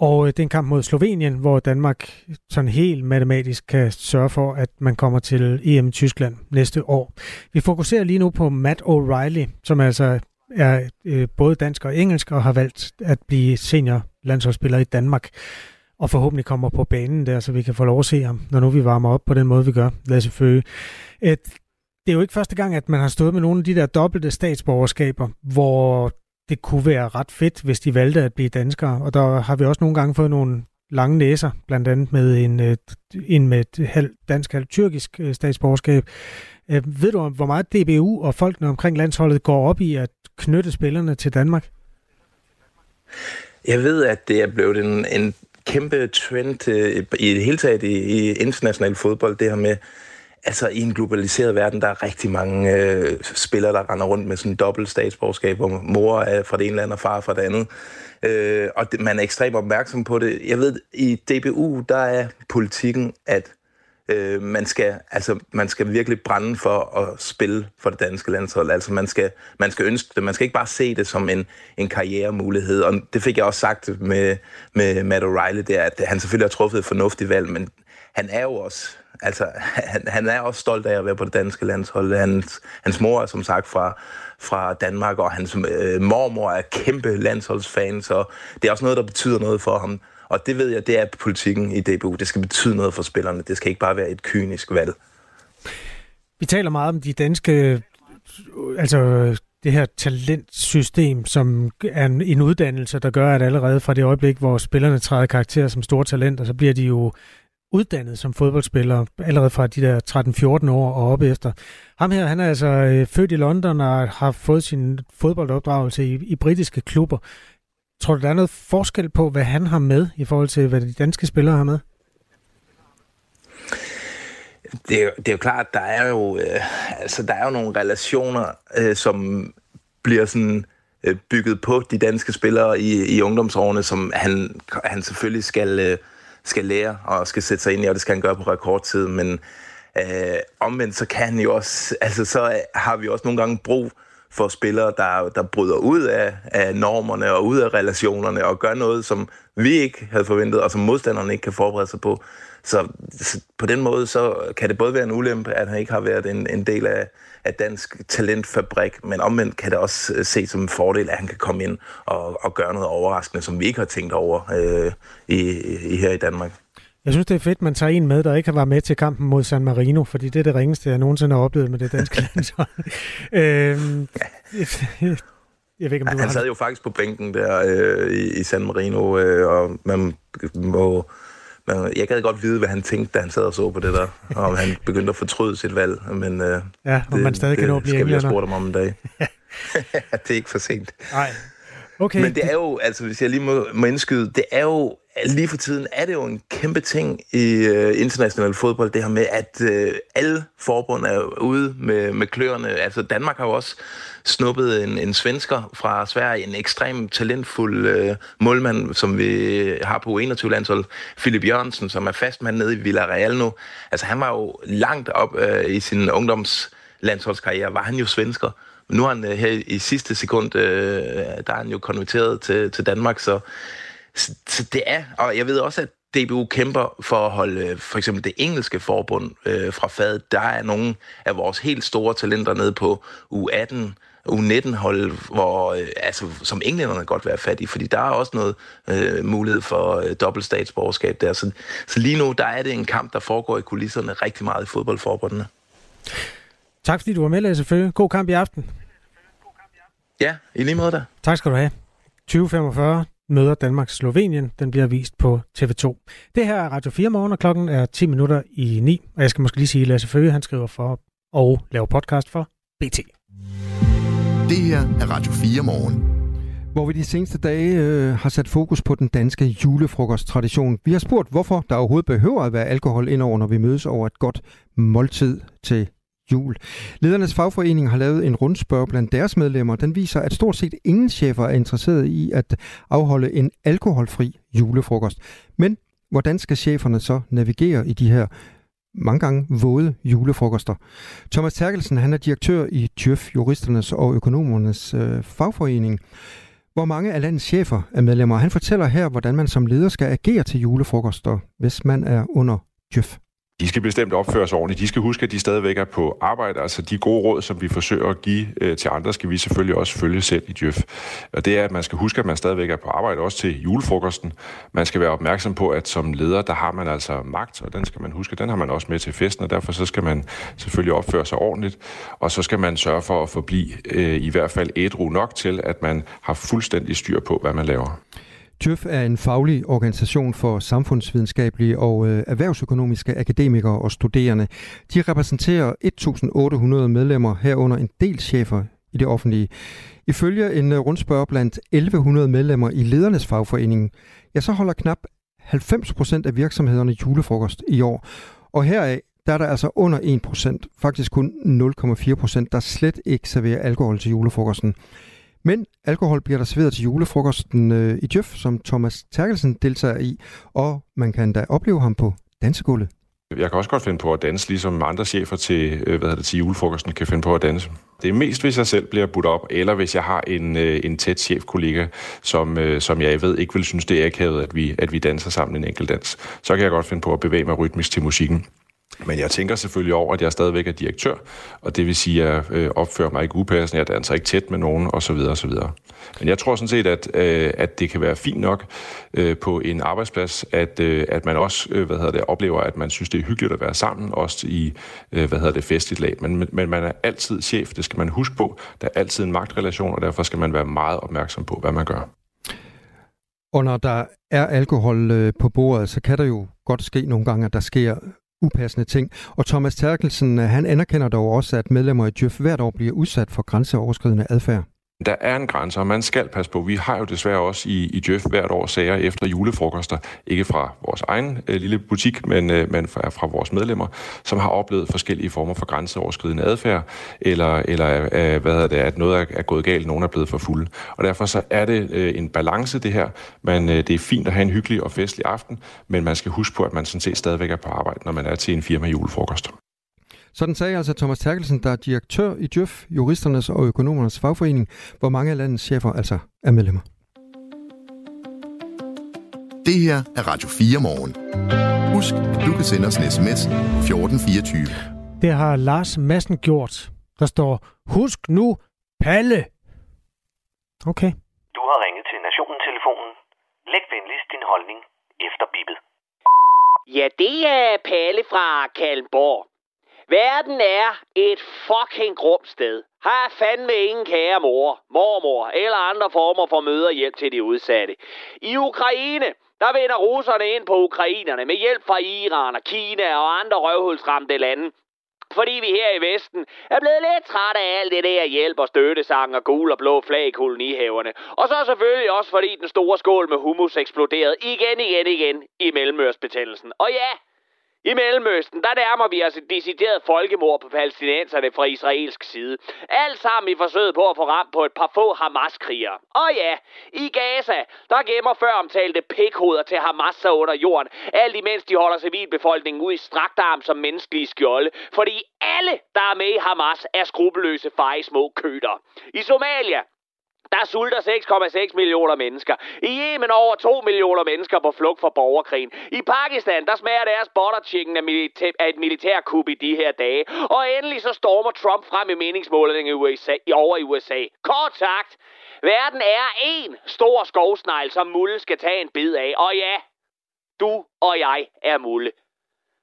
Og øh, det er en kamp mod Slovenien, hvor Danmark sådan helt matematisk kan sørge for, at man kommer til EM i Tyskland næste år. Vi fokuserer lige nu på Matt O'Reilly, som altså er øh, både dansk og engelsk og har valgt at blive senior landsholdsspiller i Danmark. Og forhåbentlig kommer på banen der, så vi kan få lov at se ham, når nu vi varmer op på den måde, vi gør. Lasse Føge. Øh, det er jo ikke første gang, at man har stået med nogle af de der dobbelte statsborgerskaber, hvor det kunne være ret fedt, hvis de valgte at blive danskere. Og der har vi også nogle gange fået nogle lange næser, blandt andet med en, øh, en med et halv dansk, halv tyrkisk øh, statsborgerskab. Øh, ved du, hvor meget DBU og folkene omkring landsholdet går op i at knytte spillerne til Danmark? Jeg ved, at det er blevet en, en kæmpe trend i det hele taget i, i international fodbold, det her med, altså i en globaliseret verden, der er rigtig mange øh, spillere, der render rundt med sådan en dobbelt statsborgerskab, hvor mor er fra det ene land og far fra det andet. Øh, og det, man er ekstremt opmærksom på det. Jeg ved, i DBU, der er politikken, at øh, man, skal, altså, man skal virkelig brænde for at spille for det danske landshold. Altså man skal, man skal ønske det. Man skal ikke bare se det som en, en karrieremulighed. Og det fik jeg også sagt med, med Matt O'Reilly, der, at han selvfølgelig har truffet et fornuftigt valg, men han er jo også altså, han, han er også stolt af at være på det danske landshold. Hans, hans mor er som sagt fra, fra Danmark, og hans øh, mormor er kæmpe landsholdsfan, så det er også noget, der betyder noget for ham. Og det ved jeg, det er politikken i DBU. Det skal betyde noget for spillerne. Det skal ikke bare være et kynisk valg. Vi taler meget om de danske, altså det her talentsystem, som er en, uddannelse, der gør, at allerede fra det øjeblik, hvor spillerne træder karakter som store talenter, så bliver de jo uddannet som fodboldspiller allerede fra de der 13-14 år og op efter. Ham her, han er altså øh, født i London og har fået sin fodboldopdragelse i, i britiske klubber. Tror du, der er noget forskel på, hvad han har med i forhold til, hvad de danske spillere har med? Det er, det er jo klart, der er jo, øh, altså, der er jo nogle relationer, øh, som bliver sådan øh, bygget på de danske spillere i, i ungdomsårene, som han, han selvfølgelig skal, øh, skal lære og skal sætte sig ind i, og det skal han gøre på rekordtid. Men øh, omvendt så kan han jo også, altså så har vi også nogle gange brug for spillere, der, der bryder ud af, af normerne og ud af relationerne og gør noget, som vi ikke havde forventet, og som modstanderne ikke kan forberede sig på. Så, så på den måde så kan det både være en ulempe, at han ikke har været en, en del af, af dansk talentfabrik, men omvendt kan det også øh, se som en fordel, at han kan komme ind og, og gøre noget overraskende, som vi ikke har tænkt over øh, i, i, her i Danmark. Jeg synes, det er fedt, man tager en med, der ikke har været med til kampen mod San Marino, fordi det er det ringeste, jeg nogensinde har oplevet med det danske landshold. øhm, jeg ved ikke, om du Han sad jo faktisk på bænken der øh, i, i San Marino, øh, og man må... Jeg gad godt vide, hvad han tænkte, da han sad og så på det der, og om han begyndte at fortryde sit valg. Men, øh, ja, om det, man stadig det, kan nå at blive skal vi have spurgt ham om en dag. det er ikke for sent. Nej. Okay. Men det er jo, altså hvis jeg lige må, må indskyde, det er jo Altså, lige for tiden er det jo en kæmpe ting i øh, international fodbold, det her med, at øh, alle forbund er ude med, med kløerne. Altså Danmark har jo også snuppet en, en svensker fra Sverige, en ekstremt talentfuld øh, målmand, som vi har på 21 landshold Philip Jørgensen, som er fastmand nede i Villarreal nu. Altså han var jo langt op øh, i sin ungdomslandsholdskarriere, var han jo svensker, Men nu har han øh, her i sidste sekund, øh, der er han jo konverteret til, til Danmark, så, så, så det er, og jeg ved også, at DBU kæmper for at holde øh, for eksempel det engelske forbund øh, fra fadet. Der er nogle af vores helt store talenter nede på U18, U19-hold, hvor, øh, altså, som englænderne godt være fattige, fordi der er også noget øh, mulighed for øh, dobbelt statsborgerskab der. Så, så lige nu, der er det en kamp, der foregår i kulisserne rigtig meget i fodboldforbundene. Tak fordi du var med, Lasse Føge. God kamp i aften. Ja, i lige måde da. Tak skal du have. 2045 møder Danmark Slovenien. Den bliver vist på TV2. Det her er Radio 4 morgen, og klokken er 10 minutter i 9. Og jeg skal måske lige sige, at Lasse Føge, han skriver for og laver podcast for BT. Det her er Radio 4 morgen. Hvor vi de seneste dage øh, har sat fokus på den danske julefrokosttradition. Vi har spurgt, hvorfor der overhovedet behøver at være alkohol indover, når vi mødes over et godt måltid til jul. Ledernes fagforening har lavet en rundspørg blandt deres medlemmer. Den viser, at stort set ingen chefer er interesseret i at afholde en alkoholfri julefrokost. Men hvordan skal cheferne så navigere i de her mange gange våde julefrokoster. Thomas Terkelsen, han er direktør i Tjøf, juristernes og økonomernes øh, fagforening, hvor mange af landets chefer er medlemmer. Han fortæller her, hvordan man som leder skal agere til julefrokoster, hvis man er under Tjøf. De skal bestemt opføre sig ordentligt. De skal huske, at de stadigvæk er på arbejde. Altså de gode råd, som vi forsøger at give øh, til andre, skal vi selvfølgelig også følge selv i Djøf. Og det er, at man skal huske, at man stadigvæk er på arbejde, også til julefrokosten. Man skal være opmærksom på, at som leder, der har man altså magt, og den skal man huske, den har man også med til festen, og derfor så skal man selvfølgelig opføre sig ordentligt. Og så skal man sørge for at forblive øh, i hvert fald ædru nok til, at man har fuldstændig styr på, hvad man laver. TÜV er en faglig organisation for samfundsvidenskabelige og øh, erhvervsøkonomiske akademikere og studerende. De repræsenterer 1.800 medlemmer herunder en del chefer i det offentlige. Ifølge en øh, rundspørg blandt 1.100 medlemmer i ledernes fagforening, ja, så holder knap 90 procent af virksomhederne julefrokost i år. Og heraf der er der altså under 1 procent, faktisk kun 0,4 procent, der slet ikke serverer alkohol til julefrokosten. Men alkohol bliver der serveret til julefrokosten øh, i Djøf, som Thomas Terkelsen deltager i, og man kan da opleve ham på dansegulvet. Jeg kan også godt finde på at danse, ligesom andre chefer til, øh, hvad hedder det, til julefrokosten kan finde på at danse. Det er mest, hvis jeg selv bliver budt op, eller hvis jeg har en, øh, en tæt chefkollega, som, øh, som jeg ved ikke vil synes, det er akavet, at vi, at vi danser sammen en enkelt dans. Så kan jeg godt finde på at bevæge mig rytmisk til musikken. Men jeg tænker selvfølgelig over, at jeg stadigvæk er direktør, og det vil sige, at jeg opfører mig ikke upassende, jeg danser ikke tæt med nogen, osv. osv. Men jeg tror sådan set, at, øh, at det kan være fint nok øh, på en arbejdsplads, at, at man også hvad hedder det, oplever, at man synes, det er hyggeligt at være sammen, også i hvad hedder det, festligt lag. Men, men man er altid chef, det skal man huske på. Der er altid en magtrelation, og derfor skal man være meget opmærksom på, hvad man gør. Og når der er alkohol på bordet, så kan der jo godt ske nogle gange, at der sker upassende ting. Og Thomas Terkelsen, øh, han anerkender dog også, at medlemmer i Djøf hvert år bliver udsat for grænseoverskridende adfærd. Der er en grænse, og man skal passe på. Vi har jo desværre også i, i Jeff hvert år sager efter julefrokoster, ikke fra vores egen øh, lille butik, men, øh, men fra, fra vores medlemmer, som har oplevet forskellige former for grænseoverskridende adfærd, eller, eller øh, hvad hedder det, at noget er, er gået galt, nogen er blevet for fulde. Og derfor så er det øh, en balance, det her. Men øh, det er fint at have en hyggelig og festlig aften, men man skal huske på, at man sådan set stadigvæk er på arbejde, når man er til en firma julefrokost. Sådan sagde altså Thomas Terkelsen, der er direktør i Djøf, juristernes og økonomernes fagforening, hvor mange af landets chefer altså er medlemmer. Det her er Radio 4 morgen. Husk, at du kan sende os en sms 1424. Det har Lars Madsen gjort. Der står, husk nu Palle. Okay. Du har ringet til Nationen-telefonen. Læg venligst din holdning efter bippet. Ja, det er Palle fra Kalmborg. Verden er et fucking grumt sted. Har fandme ingen kære mor, mormor eller andre former for møderhjælp til de udsatte. I Ukraine, der vender russerne ind på ukrainerne med hjælp fra Iran og Kina og andre røvhulsramte lande. Fordi vi her i Vesten er blevet lidt trætte af alt det der hjælp og støttesang og gul og blå flag i kolonihaverne. Og så selvfølgelig også fordi den store skål med hummus eksploderede igen, igen, igen i mellemørsbetændelsen. Og ja, i Mellemøsten, der nærmer vi os et decideret folkemord på palæstinenserne fra israelsk side. Alt sammen i forsøget på at få ramt på et par få Hamas-krigere. Og ja, i Gaza, der gemmer før omtalte pikhoveder til Hamas sig under jorden, alt imens de holder civilbefolkningen ud i strakt arm som menneskelige skjolde, fordi alle, der er med i Hamas, er skrupelløse feje små køder. I Somalia, der sulter 6,6 millioner mennesker. I Yemen over 2 millioner mennesker på flugt fra borgerkrigen. I Pakistan, der smager deres butter chicken af, milita- af et militærkup i de her dage. Og endelig så stormer Trump frem i meningsmålingen i USA, over i USA. Kort sagt, verden er en stor skovsnegl, som Mulle skal tage en bid af. Og ja, du og jeg er Mulle.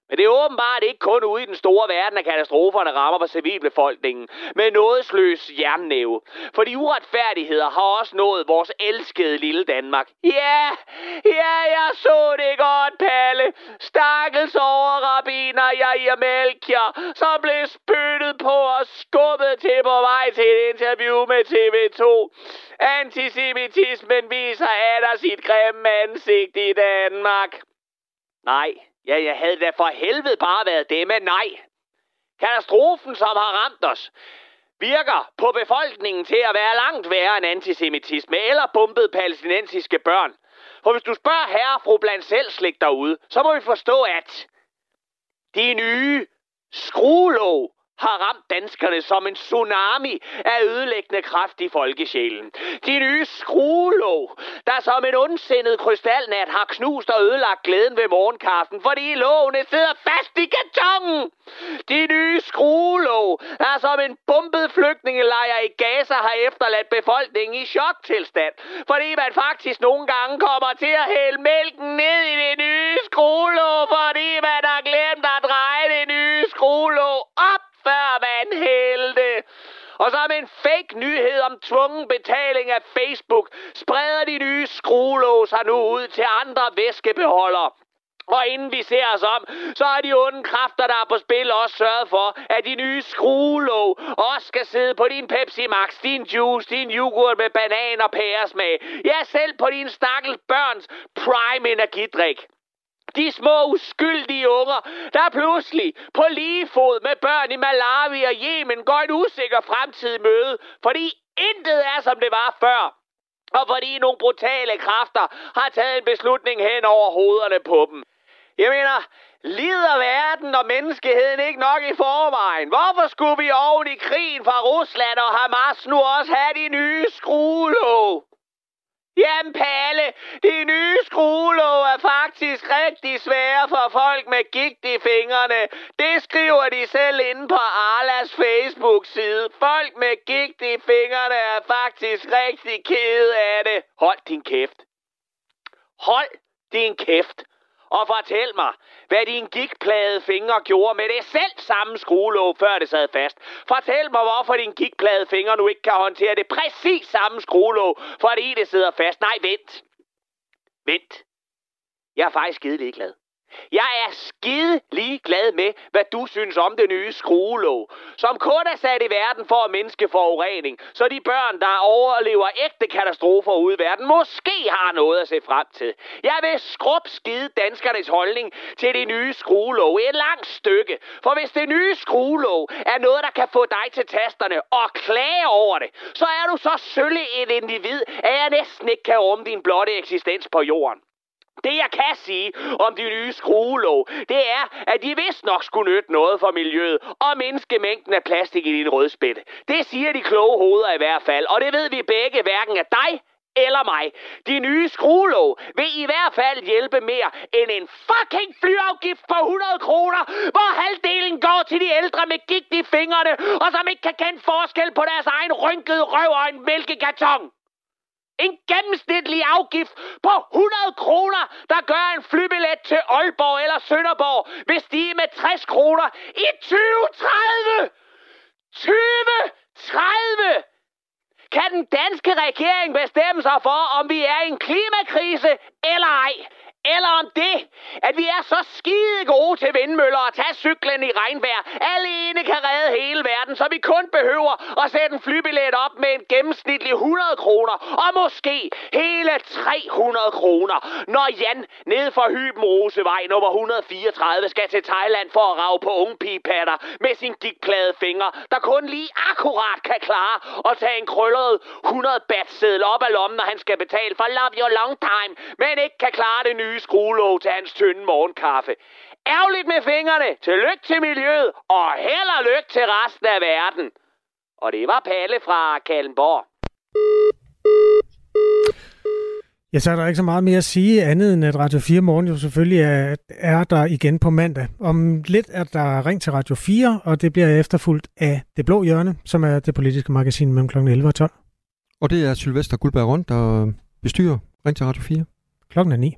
Men det er åbenbart ikke kun ude i den store verden, at katastroferne rammer på civilbefolkningen, med noget sløs jernnæve. For de uretfærdigheder har også nået vores elskede lille Danmark. Ja, ja, jeg så det godt, Palle. Stakkels over rabiner, jeg i Melchior, som blev spyttet på og skubbet til på vej til et interview med TV2. Antisemitismen viser af sit grimme ansigt i Danmark. Nej, Ja, jeg havde da for helvede bare været det, men nej. Katastrofen, som har ramt os, virker på befolkningen til at være langt værre end antisemitisme eller bumpet palæstinensiske børn. For hvis du spørger herre og fru blandt selv slik derude, så må vi forstå, at de nye skruelåg har ramt danskerne som en tsunami af ødelæggende kraft i folkesjælen. De nye skruelåg, der som en ondsindet krystalnat har knust og ødelagt glæden ved morgenkaffen, fordi lågene sidder fast i kartongen. De nye skruelåg, der som en bumpet flygtningelejr i Gaza har efterladt befolkningen i choktilstand, fordi man faktisk nogle gange kommer til at hælde mælken ned i det nye skruelåg, fordi man har glemt at dreje det nye skruelåg op før man hældte. Og så med en fake nyhed om tvungen betaling af Facebook, spreder de nye skruelåser nu ud til andre væskebeholdere. Og inden vi ser os om, så er de onde kræfter, der er på spil, også sørget for, at de nye skruelåg også skal sidde på din Pepsi Max, din juice, din yoghurt med banan og pæresmag. Ja, selv på din stakkels børns prime energidrik de små uskyldige unger, der pludselig på lige fod med børn i Malawi og Yemen går en usikker fremtid møde, fordi intet er, som det var før. Og fordi nogle brutale kræfter har taget en beslutning hen over hovederne på dem. Jeg mener, lider verden og menneskeheden ikke nok i forvejen? Hvorfor skulle vi oven i krigen fra Rusland og Hamas nu også have de nye skruelåg? Jamen Palle, de nye skruelåg er faktisk rigtig svære for folk med gigt i fingrene. Det skriver de selv inde på Arlas Facebook-side. Folk med gigt i fingrene er faktisk rigtig kede af det. Hold din kæft. Hold din kæft og fortæl mig, hvad din gigplade fingre gjorde med det selv samme skruelåg, før det sad fast. Fortæl mig, hvorfor din gigplade fingre nu ikke kan håndtere det præcis samme skruelåg, fordi det sidder fast. Nej, vent. Vent. Jeg er faktisk skide ligeglad. Jeg er skide lige glad med, hvad du synes om det nye skruelåg, som kun er sat i verden for at mindske forurening, så de børn, der overlever ægte katastrofer ude i verden, måske har noget at se frem til. Jeg vil skrub skide danskernes holdning til det nye skruelåg et langt stykke, for hvis det nye skruelåg er noget, der kan få dig til tasterne og klage over det, så er du så sølle et individ, at jeg næsten ikke kan rumme din blotte eksistens på jorden. Det jeg kan sige om de nye skruelåg, det er, at de vist nok skulle nytte noget for miljøet og mindske mængden af plastik i din rødspætte. Det siger de kloge hoveder i hvert fald, og det ved vi begge hverken af dig eller mig. De nye skruelåg vil i hvert fald hjælpe mere end en fucking flyafgift på 100 kroner, hvor halvdelen går til de ældre med gigt i fingrene, og som ikke kan kende forskel på deres egen rynkede røv og en mælkekarton. En gennemsnitlig afgift på 100 kroner, der gør en flybillet til Aalborg eller Sønderborg, vil stige med 60 kroner i 2030! 2030! Kan den danske regering bestemme sig for, om vi er i en klimakrise eller ej? Eller om det, at vi er så skide gode til vindmøller og tage cyklen i regnvejr, alene kan redde hele verden, så vi kun behøver at sætte en flybillet op med en gennemsnitlig 100 kroner, og måske hele 300 kroner, når Jan nede for Hyben Rosevej nummer 134 skal til Thailand for at rave på ungpigepatter med sin dikplade fingre, der kun lige akkurat kan klare at tage en krøllet 100 bat op af lommen, når han skal betale for Love Your Long Time, men ikke kan klare det nye skruelåg til hans tynde morgenkaffe. Ærgerligt med fingrene. Tillykke til miljøet, og held og lykke til resten af verden. Og det var Palle fra Kallenborg. Ja, så er der ikke så meget mere at sige andet end, at Radio 4 Morgen jo selvfølgelig er, er der igen på mandag. Om lidt er der ring til Radio 4, og det bliver efterfulgt af Det Blå Hjørne, som er det politiske magasin mellem kl. 11 og 12. Og det er Sylvester Guldberg Rundt, der bestyrer Ring til Radio 4. Klokken er 9.